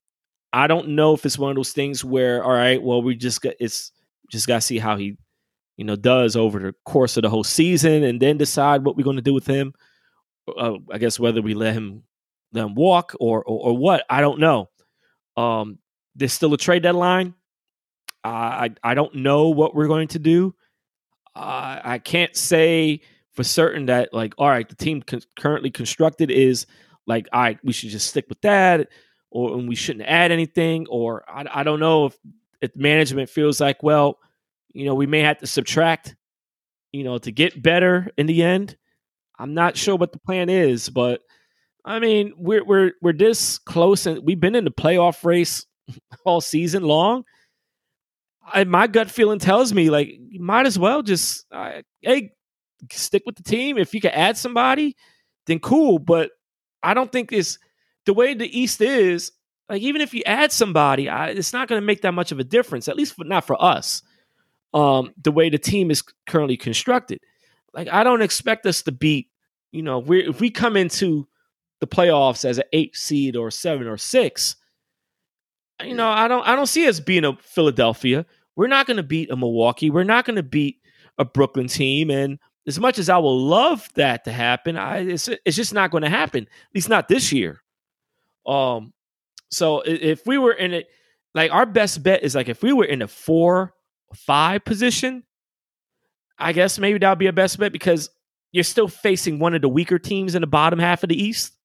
I don't know if it's one of those things where all right, well we just got it's just got to see how he you know does over the course of the whole season and then decide what we're going to do with him. Uh, I guess whether we let him let him walk or, or, or what I don't know. Um, there's still a trade deadline. I I don't know what we're going to do I can't say for certain that like all right, the team con- currently constructed is like all right, we should just stick with that, or we shouldn't add anything, or I, I don't know if if management feels like well, you know, we may have to subtract, you know, to get better in the end. I'm not sure what the plan is, but I mean, we're we're we're this close, and we've been in the playoff race [LAUGHS] all season long. I, my gut feeling tells me like you might as well just uh, hey stick with the team. If you can add somebody, then cool. But I don't think it's the way the East is. Like even if you add somebody, I, it's not going to make that much of a difference. At least for, not for us. Um, the way the team is currently constructed, like I don't expect us to beat. You know, we if we come into the playoffs as an eight seed or seven or six, you know, I don't I don't see us being a Philadelphia. We're not going to beat a Milwaukee. We're not going to beat a Brooklyn team. And as much as I will love that to happen, I, it's it's just not going to happen. At least not this year. Um, so if we were in it, like our best bet is like if we were in a four five position, I guess maybe that would be a best bet because you're still facing one of the weaker teams in the bottom half of the East.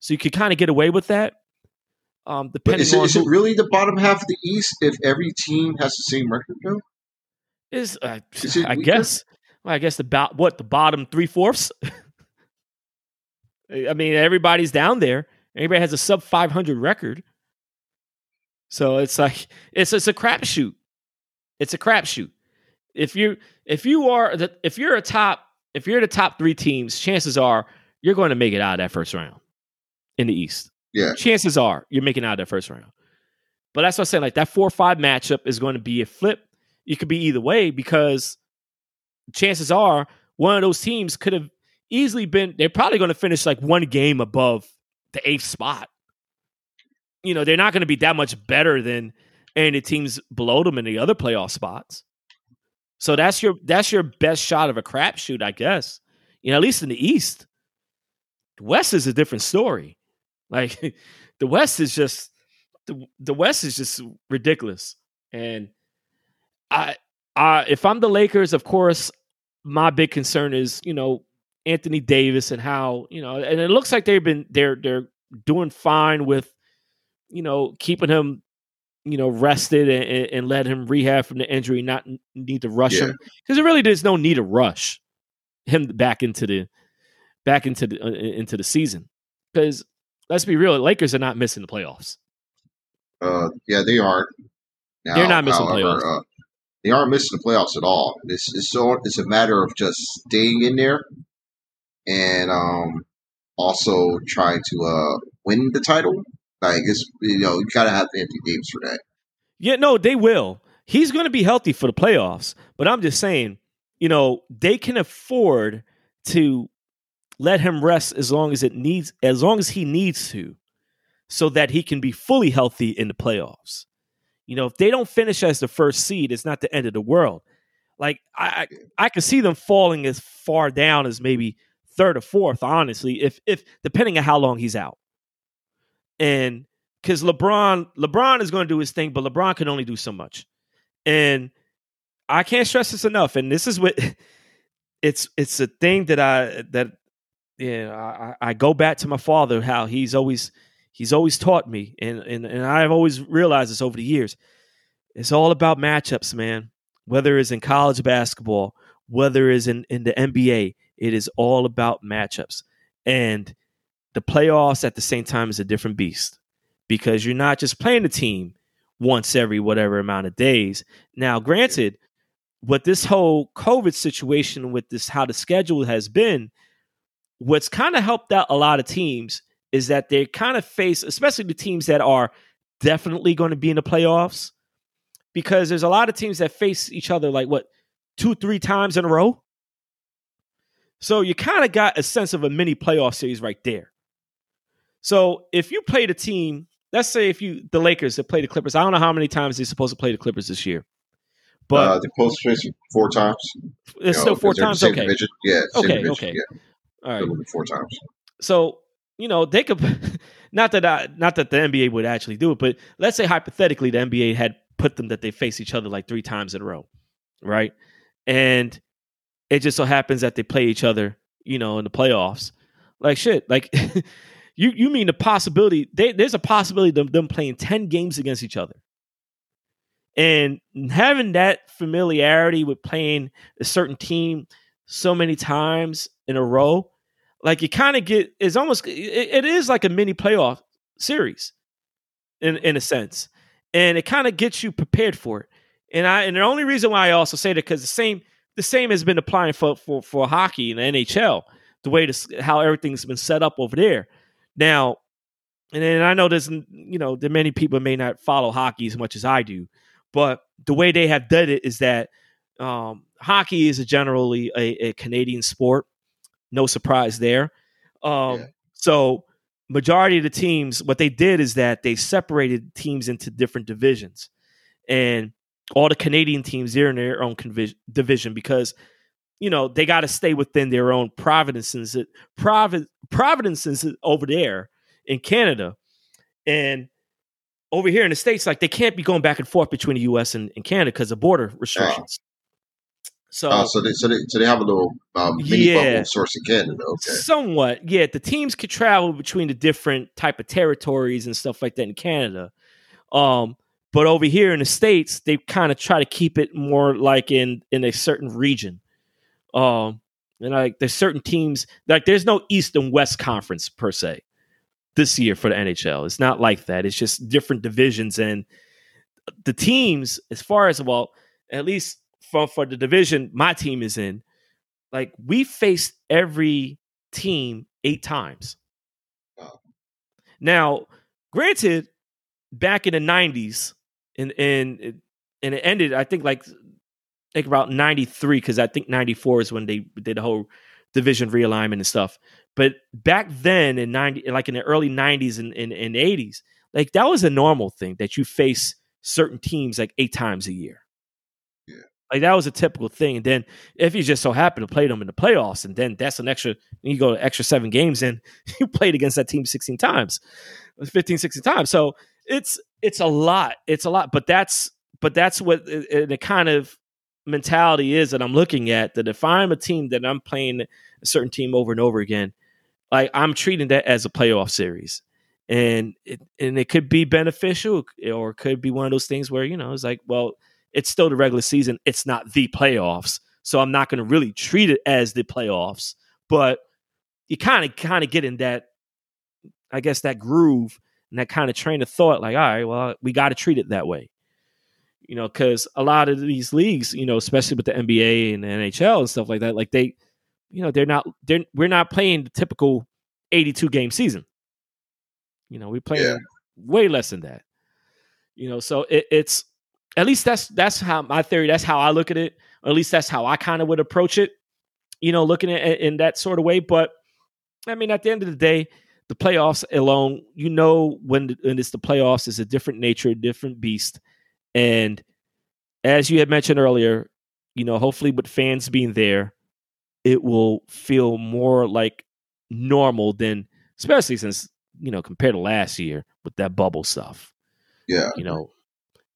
So you could kind of get away with that. Um, depending is it, on is who, it really the bottom half of the East if every team has the same record though? Is, uh, is I weaker? guess I guess the what the bottom three fourths. [LAUGHS] I mean, everybody's down there. Everybody has a sub five hundred record. So it's like it's it's a crapshoot. It's a crapshoot. If you if you are the if you're a top if you're the top three teams, chances are you're going to make it out of that first round in the East. Yeah. Chances are you're making out of that first round. But that's what I'm saying. Like that four or five matchup is going to be a flip. It could be either way because chances are one of those teams could have easily been, they're probably going to finish like one game above the eighth spot. You know, they're not going to be that much better than any teams below them in the other playoff spots. So that's your that's your best shot of a crapshoot, I guess. You know, at least in the East. The West is a different story. Like [LAUGHS] the West is just the the West is just ridiculous. And I I if I'm the Lakers, of course, my big concern is, you know, Anthony Davis and how, you know, and it looks like they've been they're they're doing fine with, you know, keeping him, you know, rested and, and let him rehab from the injury, not need to rush yeah. him. Because it really there's no need to rush him back into the back into the uh, into the season. Because let's be real, Lakers are not missing the playoffs. Uh, yeah, they aren't. Now, They're not missing however, playoffs. Uh, they aren't missing the playoffs at all. It's it's so it's a matter of just staying in there and um also trying to uh win the title. Like it's you know you gotta have Anthony games for that. Yeah, no, they will. He's going to be healthy for the playoffs, but I'm just saying, you know, they can afford to let him rest as long as it needs as long as he needs to so that he can be fully healthy in the playoffs. You know, if they don't finish as the first seed, it's not the end of the world. Like I, I, I could see them falling as far down as maybe third or fourth, honestly, if if depending on how long he's out. And because LeBron, LeBron is going to do his thing, but LeBron can only do so much. And I can't stress this enough. And this is what [LAUGHS] it's it's a thing that I that yeah I, I go back to my father how he's always he's always taught me and and and I've always realized this over the years. It's all about matchups, man. Whether it's in college basketball, whether it's in, in the NBA, it is all about matchups. And the playoffs at the same time is a different beast because you're not just playing the team once every whatever amount of days. Now, granted, what this whole COVID situation with this how the schedule has been, what's kind of helped out a lot of teams is that they kind of face, especially the teams that are definitely going to be in the playoffs, because there's a lot of teams that face each other like what two, three times in a row. So you kind of got a sense of a mini playoff series right there. So if you play the team, let's say if you the Lakers have played the Clippers, I don't know how many times they're supposed to play the Clippers this year. But uh, they're supposed to play four times. It's still four times. Okay. Division. Yeah. okay. Division. Okay. Yeah. All right. Four times. So you know they could [LAUGHS] not that I, not that the NBA would actually do it, but let's say hypothetically the NBA had put them that they face each other like three times in a row, right? And it just so happens that they play each other, you know, in the playoffs. Like shit, like [LAUGHS] you you mean the possibility? They, there's a possibility of them playing ten games against each other, and having that familiarity with playing a certain team so many times in a row, like you kind of get it's almost it, it is like a mini playoff series, in in a sense, and it kind of gets you prepared for it. And I and the only reason why I also say that because the same the same has been applying for for for hockey in the NHL, the way this how everything's been set up over there. Now, and then I know there's you know that many people may not follow hockey as much as I do, but the way they have done it is that um, hockey is a generally a, a, Canadian sport. No surprise there. Um, yeah. So majority of the teams, what they did is that they separated teams into different divisions, and all the Canadian teams they're in their own convi- division because you know they got to stay within their own provinces province provinces over there in Canada and over here in the states like they can't be going back and forth between the US and, and Canada because of border restrictions so uh, so they so they so they have a little um, mini yeah, bubble source in Canada okay somewhat yeah the teams could travel between the different type of territories and stuff like that in Canada um but over here in the states, they kind of try to keep it more like in in a certain region. Um, and like there's certain teams like there's no East and West conference per se this year for the NHL. It's not like that. It's just different divisions and the teams, as far as well, at least for for the division my team is in, like we faced every team eight times. Now, granted, back in the '90s, and and and it ended. I think like like about ninety three because I think ninety four is when they did the whole division realignment and stuff. But back then in ninety, like in the early nineties and in eighties, like that was a normal thing that you face certain teams like eight times a year. Like that was a typical thing. And then if you just so happen to play them in the playoffs, and then that's an extra, you go to extra seven games and [LAUGHS] you played against that team 16 times, 15, 16 times. So it's it's a lot. It's a lot, but that's but that's what uh, uh, the kind of mentality is that I'm looking at. That if I'm a team that I'm playing a certain team over and over again, like I'm treating that as a playoff series, and it, and it could be beneficial or it could be one of those things where you know it's like, well, it's still the regular season. It's not the playoffs, so I'm not going to really treat it as the playoffs. But you kind of kind of get in that, I guess, that groove and that kind of train of thought like all right well we got to treat it that way you know because a lot of these leagues you know especially with the nba and the nhl and stuff like that like they you know they're not they're we're not playing the typical 82 game season you know we play yeah. way less than that you know so it, it's at least that's that's how my theory that's how i look at it or at least that's how i kind of would approach it you know looking at it in that sort of way but i mean at the end of the day the playoffs alone, you know when, when it's the playoffs is a different nature, a different beast. And as you had mentioned earlier, you know, hopefully with fans being there, it will feel more like normal than, especially since you know compared to last year with that bubble stuff. Yeah, you know,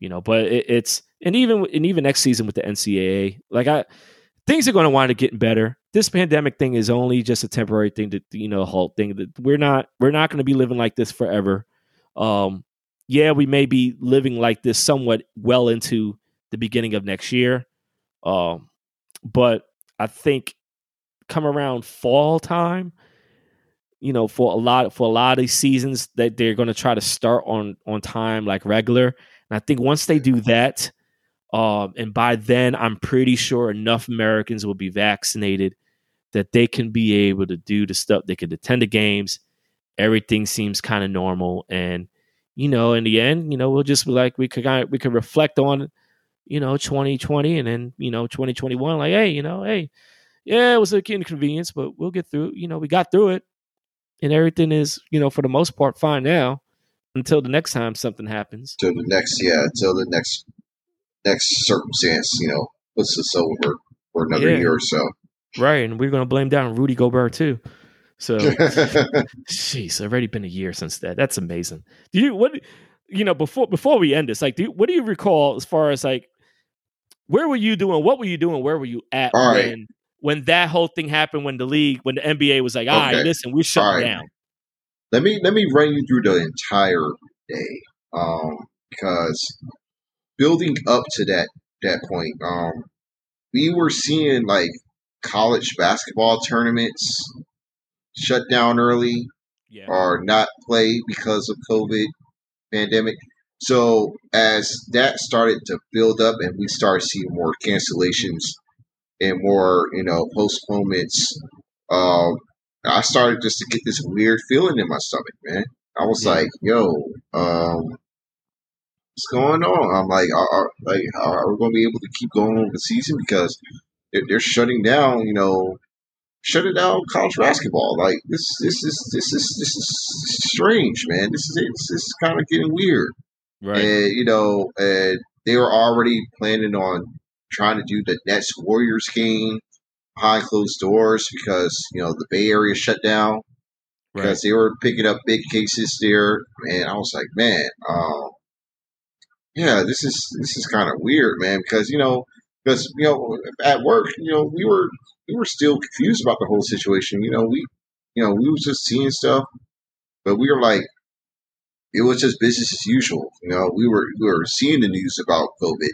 you know, but it, it's and even and even next season with the NCAA, like I things are going to wind up getting better. This pandemic thing is only just a temporary thing to you know halt thing. That we're not we're not going to be living like this forever. Um, yeah, we may be living like this somewhat well into the beginning of next year. Um, but I think come around fall time, you know, for a lot for a lot of these seasons that they're going to try to start on on time like regular. And I think once they do that, um, and by then, I'm pretty sure enough Americans will be vaccinated that they can be able to do the stuff. They can attend the games. Everything seems kind of normal, and you know, in the end, you know, we'll just be like we could we could reflect on, you know, 2020, and then you know, 2021. Like, hey, you know, hey, yeah, it was an inconvenience, but we'll get through. You know, we got through it, and everything is, you know, for the most part, fine now. Until the next time something happens. Until the next, yeah, until the next next circumstance, you know, puts us over for another yeah. year or so. Right, and we're going to blame down Rudy Gobert too. So, [LAUGHS] jeez, already been a year since that. That's amazing. Do you what? You know, before before we end this, like, do you, what do you recall as far as like, where were you doing? What were you doing? Where were you at All when right. when that whole thing happened? When the league, when the NBA was like, "All okay. right, listen, we're shutting right. down." Let me let me run you through the entire day, um, because building up to that that point, um, we were seeing like college basketball tournaments shut down early yeah. or not play because of COVID pandemic. So as that started to build up and we started seeing more cancellations and more, you know, postponements, uh, I started just to get this weird feeling in my stomach, man. I was yeah. like, yo, um, what's going on? I'm like, are, like, are we going to be able to keep going over the season because they're, they're shutting down, you know, shutting down college basketball. Like this, this is this is this is strange, man. This is is kind of getting weird, right? And you know, and they were already planning on trying to do the Nets Warriors game behind closed doors because you know the Bay Area shut down because they were picking up big cases there, and I was like, man, um, yeah, this is this is kind of weird, man, because you know, because you know, at work, you know, we were we were still confused about the whole situation. You know, we you know we was just seeing stuff, but we were like, it was just business as usual. You know, we were we were seeing the news about COVID.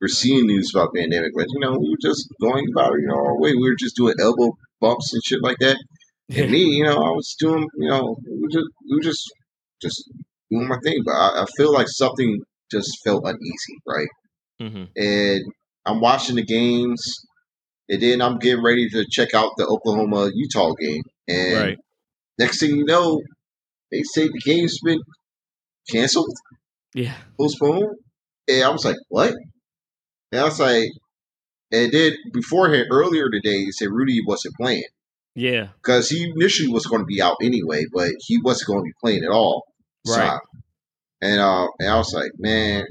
We are seeing news about pandemic, but you know, we were just going about you know our way. We were just doing elbow bumps and shit like that. And me, you know, I was doing, you know, we were just we were just just doing my thing. But I, I feel like something just felt uneasy, right? Mm-hmm. And I'm watching the games, and then I'm getting ready to check out the Oklahoma Utah game. And right. next thing you know, they say the game's been canceled, yeah, postponed. And I was like, what? And I was like, and then beforehand, earlier today, they said Rudy wasn't playing. Yeah. Because he initially was going to be out anyway, but he wasn't going to be playing at all. Right. So and uh, and I was like, man,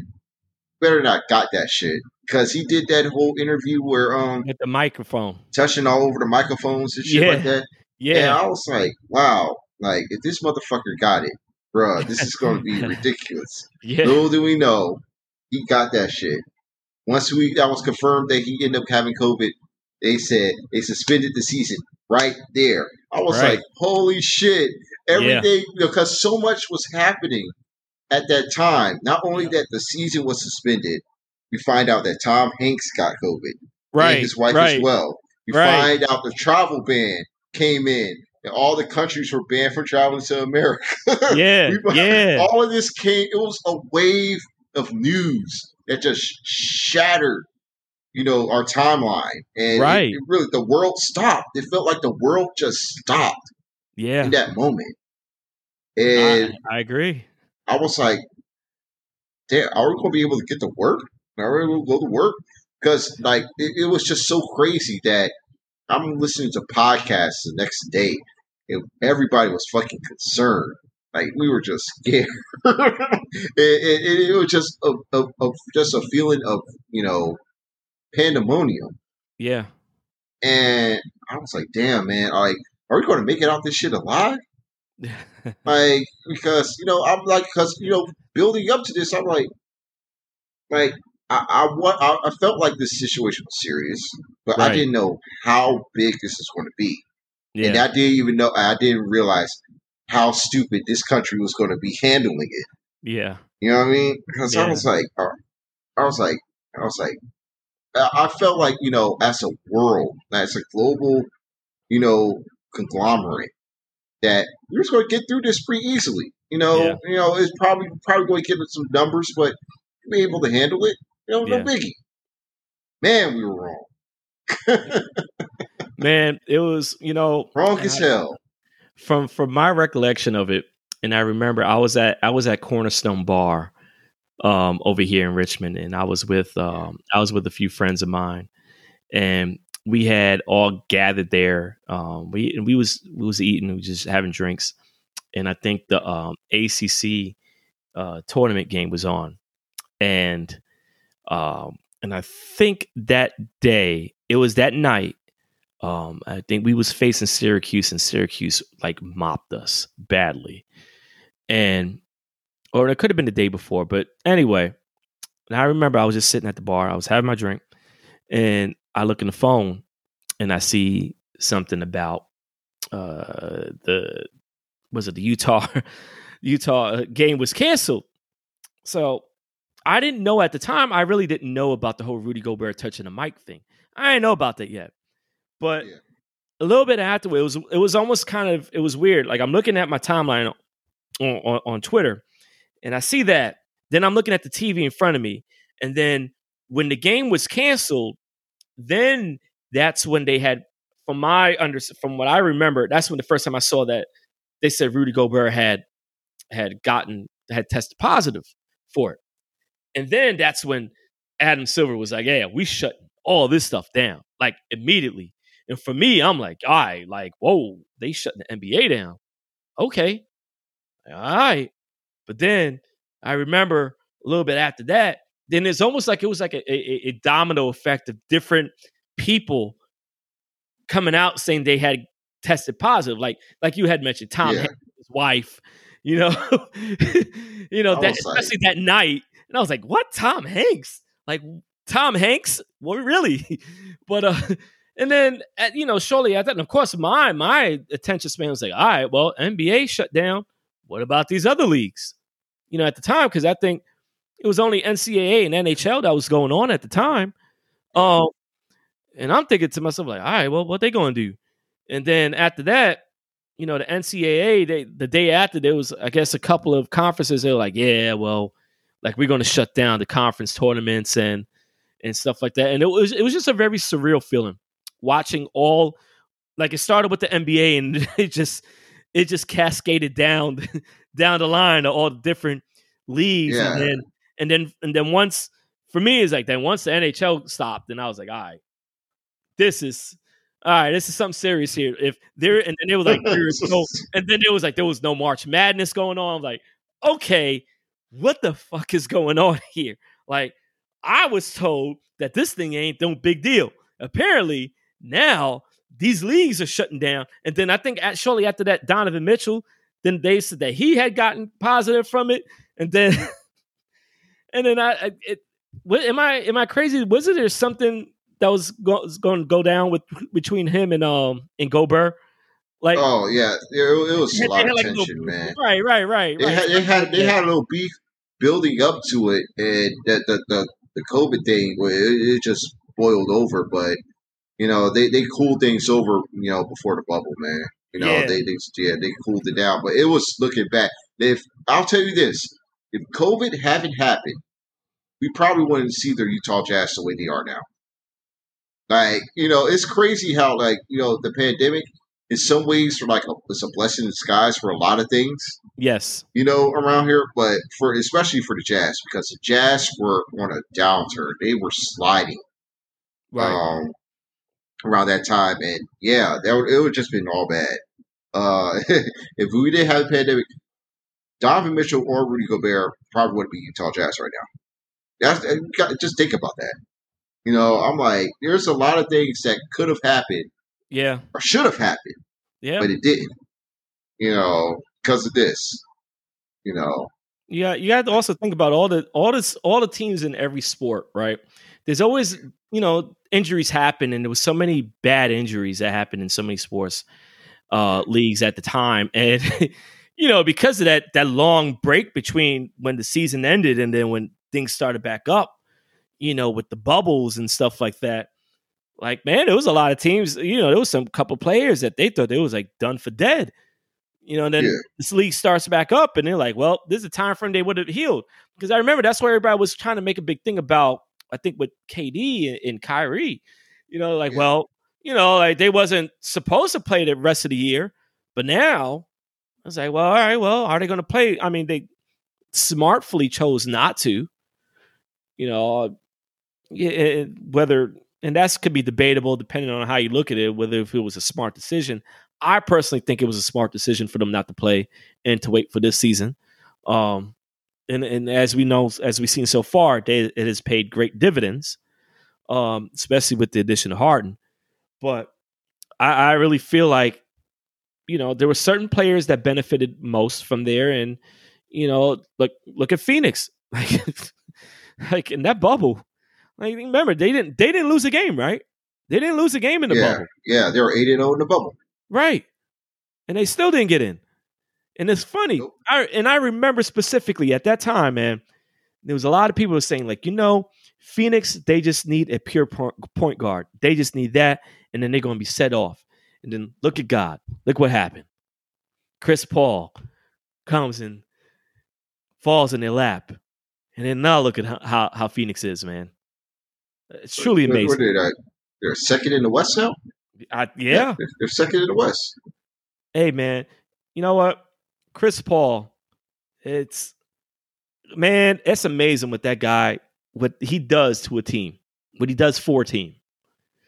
better not got that shit because he did that whole interview where um with the microphone touching all over the microphones and shit yeah. like that. Yeah, and I was like, wow, like if this motherfucker got it, bruh, this is going to be [LAUGHS] ridiculous. yeah, little do we know, he got that shit. Once we that was confirmed that he ended up having COVID, they said they suspended the season right there. I was right. like, holy shit! Every Yeah. because so much was happening at that time. Not only that the season was suspended, we find out that Tom Hanks got COVID right. and his wife right. as well. We Right. find out the travel ban came in. And all the countries were banned from traveling to America. [LAUGHS] Yeah, We- yeah. All of this came. It was a wave of news that just shattered, you know, our timeline. And it- Right. it really, the world stopped. It felt like the world just stopped Yeah, in that moment. And I, I agree. I was like, damn, are we going to be able to get to work? Are we able to go to work? Because, like, it, it was just so crazy that I'm listening to podcasts the next day and everybody was fucking concerned. Like, we were just scared. [LAUGHS] it, it, it, was just a, a, a, just a feeling of, you know, pandemonium. Yeah. And I was like, damn, man, like, are we going to make it out this shit alive? [LAUGHS] like, because, you know, I'm like, because, you know, building up to this, I'm like, like, I, I, I, I felt like this situation was serious, but Right. I didn't know how big this is going to be. yeah. And I didn't even know, I didn't realize how stupid this country was going to be handling it. yeah. You know what I mean? Because I was like, uh, I was like, I was like, I I felt like you know, as a world, as a global, you know, conglomerate, that we're just going to get through this pretty easily. You know, Yeah. you know, it's probably probably going to give it some numbers, but be able to handle it. You know, Yeah. no biggie. Man, we were wrong. [LAUGHS] Man, it was, you know, Wrong as hell. From from my recollection of it, and I remember I was at I was at Cornerstone Bar um over here in Richmond and I was with um I was with a few friends of mine and we had all gathered there um we and we was we was eating we was just having drinks and I think the um ACC uh tournament game was on and um and I think that day it was that night um I think we was facing Syracuse and Syracuse like mopped us badly and or it could have been the day before, but anyway, I remember I was just sitting at the bar, I was having my drink, and I look in the phone and I see something about uh the was it the Utah [LAUGHS] Utah uh, game was canceled. So I didn't know at the time. I really didn't know about the whole Rudy Gobert touching the mic thing. I didn't know about that yet, but Yeah. a little bit afterward, it was it was almost kind of it was weird. Like I'm looking at my timeline on, on, on Twitter, and I see that. Then I'm looking at the TV in front of me, and then when the game was canceled, then that's when they had, from my under from what I remember, that's when the first time I saw that they said Rudy Gobert had had gotten had tested positive for it, and then that's when Adam Silver was like, "Yeah, we shut all this stuff down like immediately." And for me, I'm like, "All right, like, whoa, they shut the NBA down." Okay, all right, but then I remember a little bit after that. Then it's almost like it was like a, a, a domino effect of different people coming out saying they had tested positive, like like you had mentioned, Tom Yeah. Hanks, his wife, [LAUGHS] you know, [LAUGHS] you know that was like- especially that night, and I was like, what Tom Hanks? Like Tom Hanks? What really? [LAUGHS] but uh, and then uh, you know, shortly after that, and of course, my my attention span was like, all right, well, NBA shut down. What about these other leagues? You know, at the time, because I think it was only NCAA and NHL that was going on at the time. Um, and I'm thinking to myself, like, all right, well, what they gonna do? And then after that, you know, the NCAA, they the day after there was, I guess, a couple of conferences. They were like, yeah, well, like we're gonna shut down the conference tournaments and and stuff like that. And it was it was just a very surreal feeling watching all like it started with the NBA and [LAUGHS] it just it just cascaded down [LAUGHS] down the line of all the different leagues and then and then and then once for me it's like then once the NHL stopped and I was like all right this is all right this is something serious here. If there and then it was like no [LAUGHS] and then it was like there was no March Madness going on I'm like okay what the fuck is going on here? Like I was told that this thing ain't no big deal. Apparently now these leagues are shutting down. And then I think at, shortly after that, Donovan Mitchell, then they said that he had gotten positive from it. And then, [LAUGHS] and then I, it, what, am I, am I crazy? Was it there something that was, go, was going to go down with between him and, um, and Gobert? Like, Oh yeah, it, it was a lot of like a little- tension, man. Right, right, right, They right. had, they had they had a little beef building up to it, and that the, the the COVID thing it, it just boiled over. But you know they they cooled things over, you know, before the bubble, man. You know Yeah. they they yeah they cooled it down, but it was looking back. If I'll tell you this, if COVID hadn't happened, we probably wouldn't see the Utah Jazz the way they are now. Like you know, it's crazy how like you know the pandemic. In some ways, for like a, it's a blessing in disguise for a lot of things yes. you know, around here, but for especially for the Jazz because the Jazz were on a downturn. They were sliding Right. um, around that time, and yeah, that would, it would just been all bad. Uh, [LAUGHS] if we didn't have the pandemic, Donovan Mitchell or Rudy Gobert probably wouldn't be Utah Jazz right now. That's, just think about that. You know, I'm like, there's a lot of things that could have happened Yeah. or should have happened, Yeah. but it didn't. You know, because of this. You know, Yeah, you have to also think about all the all this all the teams in every sport, right? There's always, you know, injuries happen and there was so many bad injuries that happened in so many sports uh leagues at the time. [LAUGHS] And you know, because of that that long break between when the season ended and then when things started back up, you know, with the bubbles and stuff like that. Like, man, there was a lot of teams, you know, there was some couple players that they thought they was like done for dead. You know, and then Yeah. this league starts back up and they're like, well, this is a time frame they would have healed. Because I remember that's where everybody was trying to make a big thing about, I think with KD and, Kyrie. You know, like, Yeah. well, you know, like they wasn't supposed to play the rest of the year, but now I was like, well, all right, well, are they going to play? I mean, they smartfully chose not to. You know, it- whether and that's could be debatable depending on how you look at it, whether if it was a smart decision. I personally think it was a smart decision for them not to play and to wait for this season. Um, and and as we know, as we've seen so far, they, it has paid great dividends, um, especially with the addition of Harden. But I, I really feel like, you know, there were certain players that benefited most from there, and you know, look look at Phoenix, [LAUGHS] like like in that bubble. Like remember, they didn't they didn't lose a game, right? They didn't lose a game in the yeah, bubble. yeah, they were eight and zero in the bubble. Right. And they still didn't get in. And it's funny. Nope. I and I remember specifically at that time, man, there was a lot of people saying, like, you know, Phoenix, they just need a pure point guard. They just need that, and then they're gonna be set off. And then look at God. Look what happened. Chris Paul comes and falls in their lap. And then now look at how, how, how Phoenix is, man. It's truly What- what amazing. did uh, they're second in the West now. I, yeah. they're, they're second in the West. hey man, you know what? Chris Paul, it's man, it's amazing what that guy what he does to a team. What he does for a team.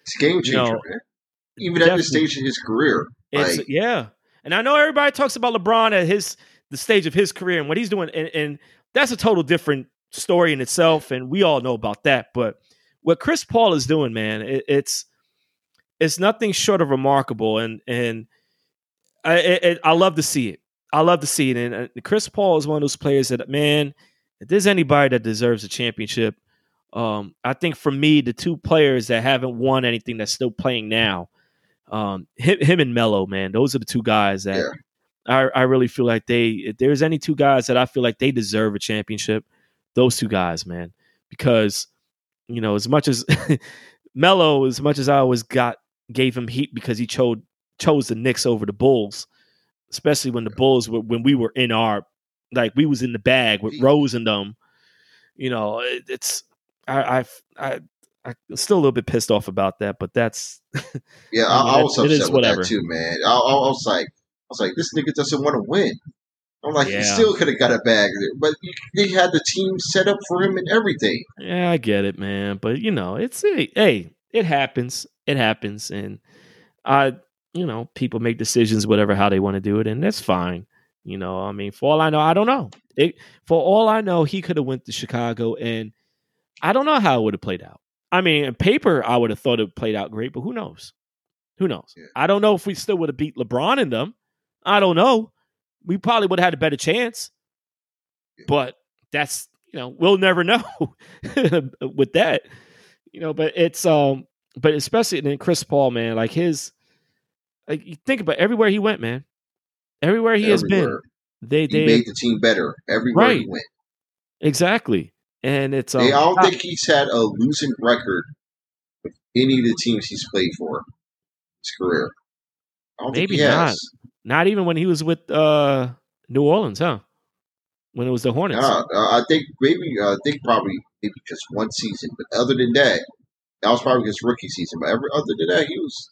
It's a game You changer, know, man. Even at this stage in his career, It's like yeah. And I know everybody talks about LeBron at his the stage of his career and what he's doing, and, and that's a total different story in itself, and we all know about that. But what Chris Paul is doing, man, it, it's it's nothing short of remarkable, and and I it- I love to see it. I love to see it, and uh, Chris Paul is one of those players that man, if there's anybody that deserves a championship, um, I think for me, the two players that haven't won anything that's still playing now, um, him, him and Melo, man, those are the two guys that Yeah. I, I really feel like they. If there's any two guys that I feel like they deserve a championship, those two guys, man, because you know as much as [LAUGHS] Melo, as much as I always got gave him heat because he chose chose the Knicks over the Bulls, especially when the Bulls were when we were in our like we was in the bag with Rose and them. You know, it, it's I I I I'm still a little bit pissed off about that, but that's [LAUGHS] yeah, I mean, I was upset with whatever. that too, man. I, I, I was like, I was like, this nigga doesn't want to win. I'm like, Yeah. he still could have got a bag, but he, they had the team set up for him and everything. Yeah, I get it, man. But you know, it's hey, hey, it happens. It happens, and I, you know, people make decisions whatever how they want to do it, and that's fine. You know, I mean, for all I know, I don't know. It, for all I know, he could have went to Chicago, and I don't know how it would have played out. I mean, in paper, I would have thought it played out great, but who knows? Who knows? Yeah. I don't know if we still would have beat LeBron in them. I don't know. We probably would have had a better chance, Yeah. but that's you know we'll never know [LAUGHS] with that. You know, but it's um, but especially then Chris Paul, man, like his, like you think about everywhere he went, man, everywhere he has been, they He they made the team better everywhere he went. exactly, and it's um, I don't I- think he's had a losing record with any of the teams he's played for his career. I don't Maybe think he has. not even when he was with uh New Orleans, huh? When it was the Hornets. Nah, uh, I think maybe uh, I think probably maybe just one season, but other than that, that was probably his rookie season. But every other than that, he was.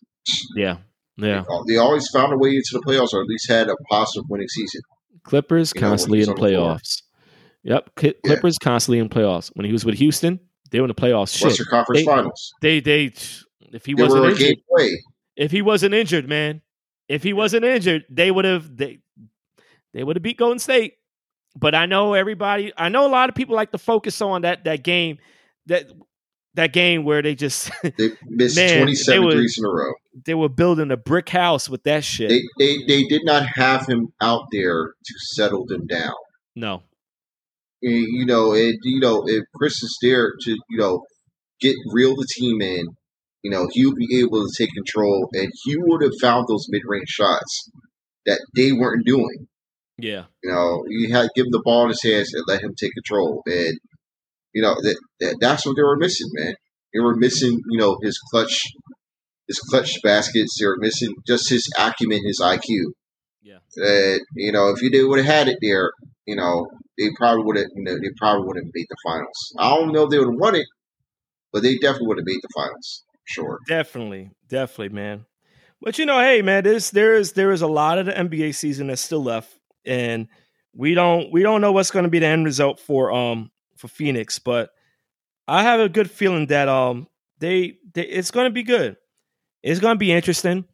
Yeah, yeah. They always found a way into the playoffs, or at least had a positive winning season. Clippers You constantly he's in playoffs. Yep, Cl- Clippers constantly in playoffs. When he was with Houston, they were in the playoffs. Shit, Western Conference They- Finals. they they if he They wasn't injured, if he wasn't injured, man, if he wasn't injured, they would have they they would have beat Golden State. But I know everybody. I know a lot of people like to focus on that that game. That that game where they just [LAUGHS] they missed Man, twenty seven they were- threes in a row. they were building a brick house with that shit. They, they they did not have him out there to settle them down. no, Eh, You know, it you know if Chris is there to you know get reel the team in, you know he would be able to take control, and he would have found those mid range shots that they weren't doing. yeah, You know, you had give him the ball in his hands and let him take control, and you know that, that that's what they were missing, man. They were missing, you know, his clutch, his clutch baskets. They were missing just his acumen, his IQ. Yeah. That you know, if you they would have had it there, you know, they probably would have, you know, they probably would have made the finals. I don't know if they would have won it, but they definitely would have made the finals. Sure. definitely, definitely, man. But you know, hey, man, there's there is there is a lot of the NBA season that's still left, and we don't we don't know what's going to be the end result for um for Phoenix, but I have a good feeling that um they, they it's going to be good. It's going to be interesting.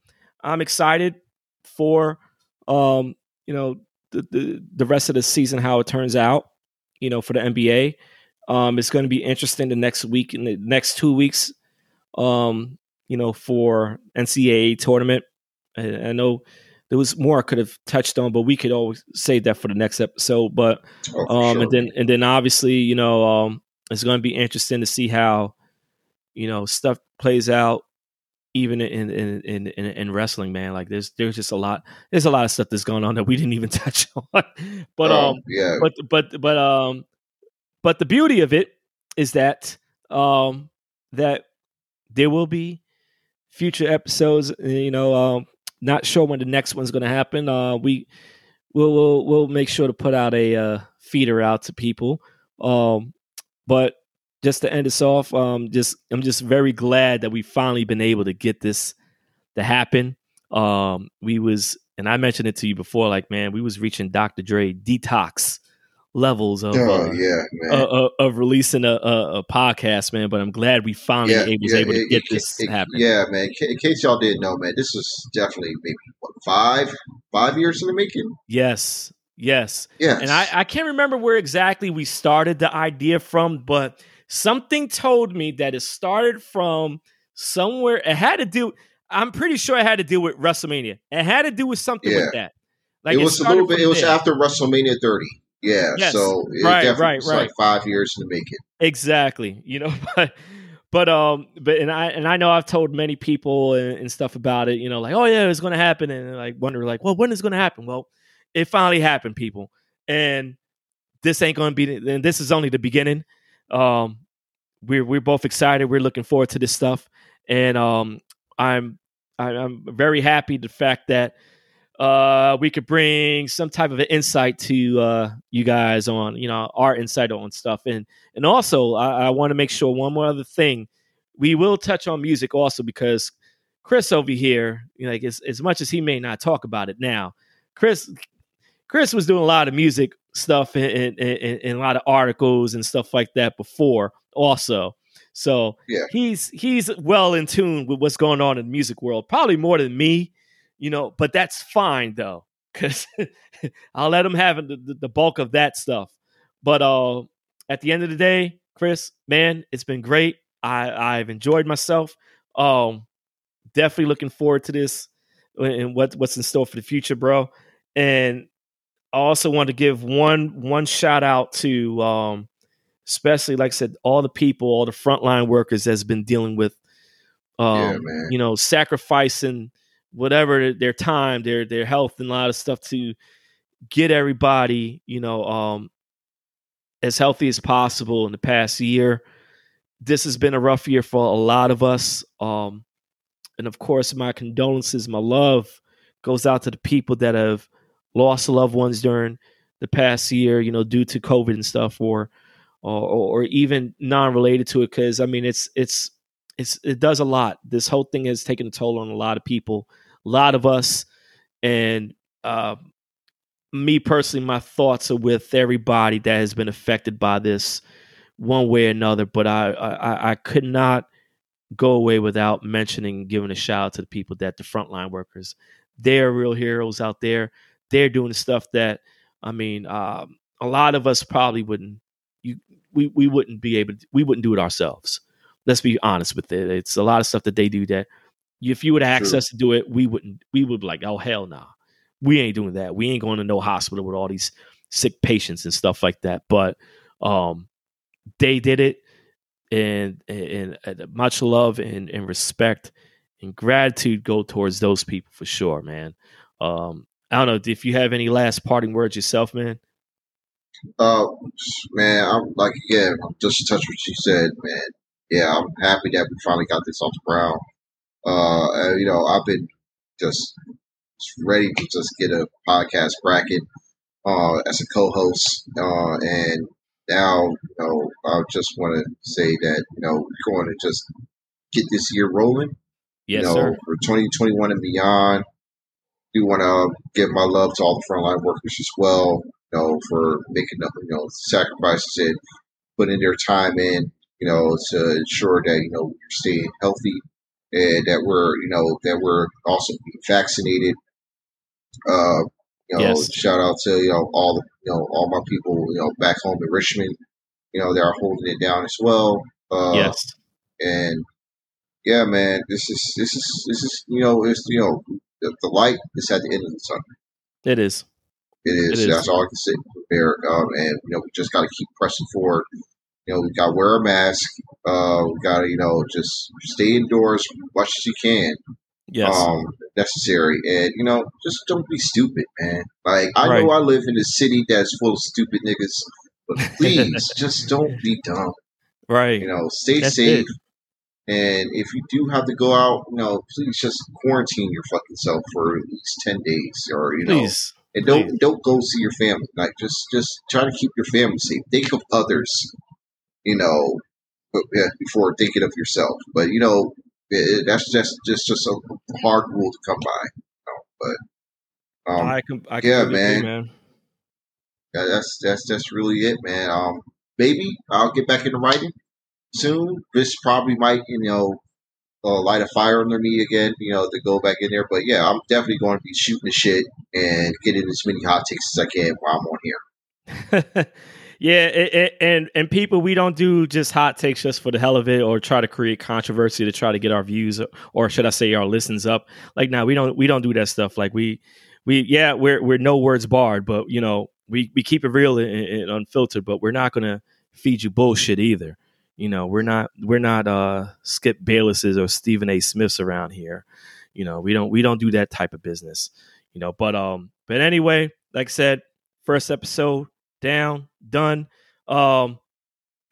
I'm excited for um you know the, the the rest of the season how it turns out. You know, for the NBA, um, it's going to be interesting the next week in the next two weeks. Um, you know, for NCAA tournament. I, I know there was more I could have touched on, but we could always save that for the next episode. But Oh, um, sure. and then and then obviously, you know, um, it's going to be interesting to see how you know stuff plays out, even in in, in in in wrestling. Man, like there's there's just a lot there's a lot of stuff that's going on that we didn't even [LAUGHS] touch on. But Oh, um, yeah, but but but um, but the beauty of it is that um that there will be future episodes. You know, um, not sure when the next one's going to happen. Uh, we we'll, we'll we'll make sure to put out a uh, feeder out to people. Um, but just to end us off, um, just I'm just very glad that we finally been able to get this to happen. Um, we was, and I mentioned it to you before, like man, we was reaching Dr. Dre detox levels of oh uh, yeah, man. uh, uh, of releasing a, a, a podcast, man. But I'm glad we finally yeah, able, was yeah, able to it- get it- this it- happening. Yeah, man. In case y'all didn't know, man, this was definitely maybe what five five years in the making. Yes, yes. Yeah, And I, I can't remember where exactly we started the idea from, but something told me that it started from somewhere. It had to do. I'm pretty sure it had to do with WrestleMania. It had to do with something with that. Like it was a little bit. It was there. after WrestleMania 30. Yeah, Yes, so it right, definitely right, right. like five years to make it. exactly you know [LAUGHS] but but um but and i and i know i've told many people and, and stuff about it you know like oh yeah it's gonna happen and like wonder like well when is it gonna happen well it finally happened people and this ain't gonna be and this is only the beginning um we're we're both excited we're looking forward to this stuff and um i'm I- i'm very happy the fact that uh, we could bring some type of an insight to uh, you guys on, you know, our insight on stuff, and and also I, I want to make sure one more other thing, we will touch on music also because Chris over here, you know, like as as much as he may not talk about it now, Chris Chris was doing a lot of music stuff and and, and, and a lot of articles and stuff like that before also. So Yeah. he's he's well in tune with what's going on in the music world, probably more than me, you know. But that's fine though, because [LAUGHS] I'll let him have the, the, the bulk of that stuff. But uh, at the end of the day, Chris, man, it's been great. I I've enjoyed myself. Um, definitely looking forward to this and what what's in store for the future, bro. And I also want to give one one shout out to um, especially like I said, all the people, all the frontline workers that's been dealing with um, yeah, you know, sacrificing whatever their time, their their health, and a lot of stuff to get everybody, you know, um, as healthy as possible in the past year. This has been a rough year for a lot of us, um, and of course, my condolences, my love goes out to the people that have lost loved ones during the past year, you know, due to COVID and stuff, or or, or even non-related to it. Because I mean, it's it's it's it does a lot. This whole thing has taken a toll on a lot of people, a lot of us, and uh, me personally, my thoughts are with everybody that has been affected by this one way or another. But I I, I could not go away without mentioning, giving a shout out to the people that the frontline workers. They're real heroes out there. They're doing the stuff that I mean, um, a lot of us probably wouldn't. You we we wouldn't be able. To, we wouldn't do it ourselves. Let's be honest with it. It's a lot of stuff that they do that if you would have access to do it, we wouldn't. We would be like, oh hell no, nah. we ain't doing that. We ain't going to no hospital with all these sick patients and stuff like that. But um, they did it, and and, and much love and, and respect and gratitude go towards those people for sure, man. Um, I don't know if you have any last parting words yourself, man. Uh, man, I'm like, yeah, just touch what you said, man. Yeah, I'm happy that we finally got this off the ground. Uh, you know, I've been just ready to just get a podcast bracket uh, as a co-host, uh, and now, you know, I just want to say that you know we're going to just get this year rolling. Yes, you know, sir. for 2021 and beyond. Do want to give my love to all the frontline workers as well. You know, for making up, you know, sacrifices and putting their time in. You know, to ensure that you know we're staying healthy and that we're you know that we're also being vaccinated. Uh, you know, Yes. shout out to you know all the you know all my people you know back home in Richmond. You know, they are holding it down as well. Uh, yes, and yeah, man, this is this is this is you know it's you know the, the light is at the end of the tunnel. it is. It is. It is. That's all I can say there. Um, and you know, we just got to keep pressing forward. You know, we got to wear a mask. Uh, we got to you know just stay indoors as much as you can. Yes, Um, necessary, and you know, just don't be stupid, man. Like I Right. know I live in a city that's full of stupid niggas, but [LAUGHS] please just don't be dumb. right. You know, stay That's safe. it. And if you do have to go out, you know, please just quarantine your fucking self for at least ten days, or you know, Please, and don't please. don't go see your family. Like just just try to keep your family safe. Think of others, you know, before thinking of yourself. But you know, it, that's just just just a hard rule to come by. You know? But um, I can. I yeah, completely agree, man. man. yeah, that's that's that's really it, man. Um, maybe I'll get back into writing soon. This probably might, you know, uh, light a fire under me again, you know, to go back in there. But yeah, I'm definitely going to be shooting the shit and getting as many hot takes as I can while I'm on here. [LAUGHS] yeah, it, it, and and people, we don't do just hot takes just for the hell of it, or try to create controversy to try to get our views, or should I say, our listens up. Like, now we don't we don't do that stuff. Like we we yeah, we're we're no words barred, but you know, we we keep it real and, and unfiltered. But we're not gonna feed you bullshit either. You know, we're not we're not uh Skip Baylesses or Stephen A. Smiths around here. You know, we don't we don't do that type of business. You know, but um, but anyway, like I said, first episode down, done. Um,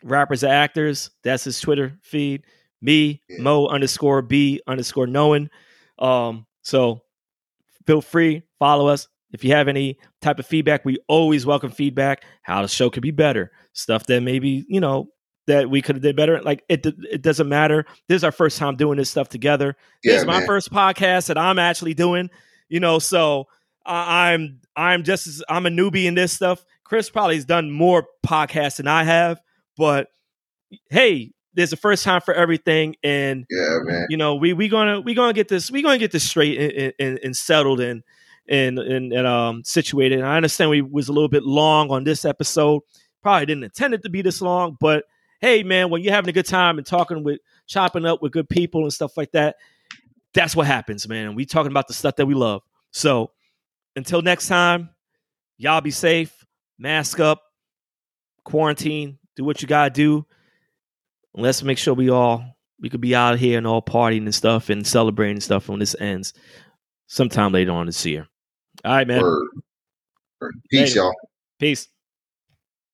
rappers are actors. That's his Twitter feed. Me, Yeah. Mo underscore B underscore knowing. Um, so feel free, follow us. If you have any type of feedback, we always welcome feedback. How the show could be better, stuff that maybe you know that we could have did better. Like it, it doesn't matter. This is our first time doing this stuff together. this is my man. first podcast that I'm actually doing. You know, so I I'm I'm just I'm a newbie in this stuff. Chris probably has done more podcasts than I have, but hey, there's a first time for everything, and Yeah, man. you know we we gonna we gonna get this we gonna get this straight and, and, and settled and and, and and um situated. And I understand we was a little bit long on this episode. Probably didn't intend it to be this long, but hey, man, when you're having a good time and talking with chopping up with good people and stuff like that, that's what happens, man. We talking about the stuff that we love. So until next time, y'all be safe, mask up, quarantine, do what you gotta do. Let's make sure we all we could be out here and all partying and stuff and celebrating and stuff when this ends sometime later on this year. All right, man. Word. Peace, Later. y'all. Peace.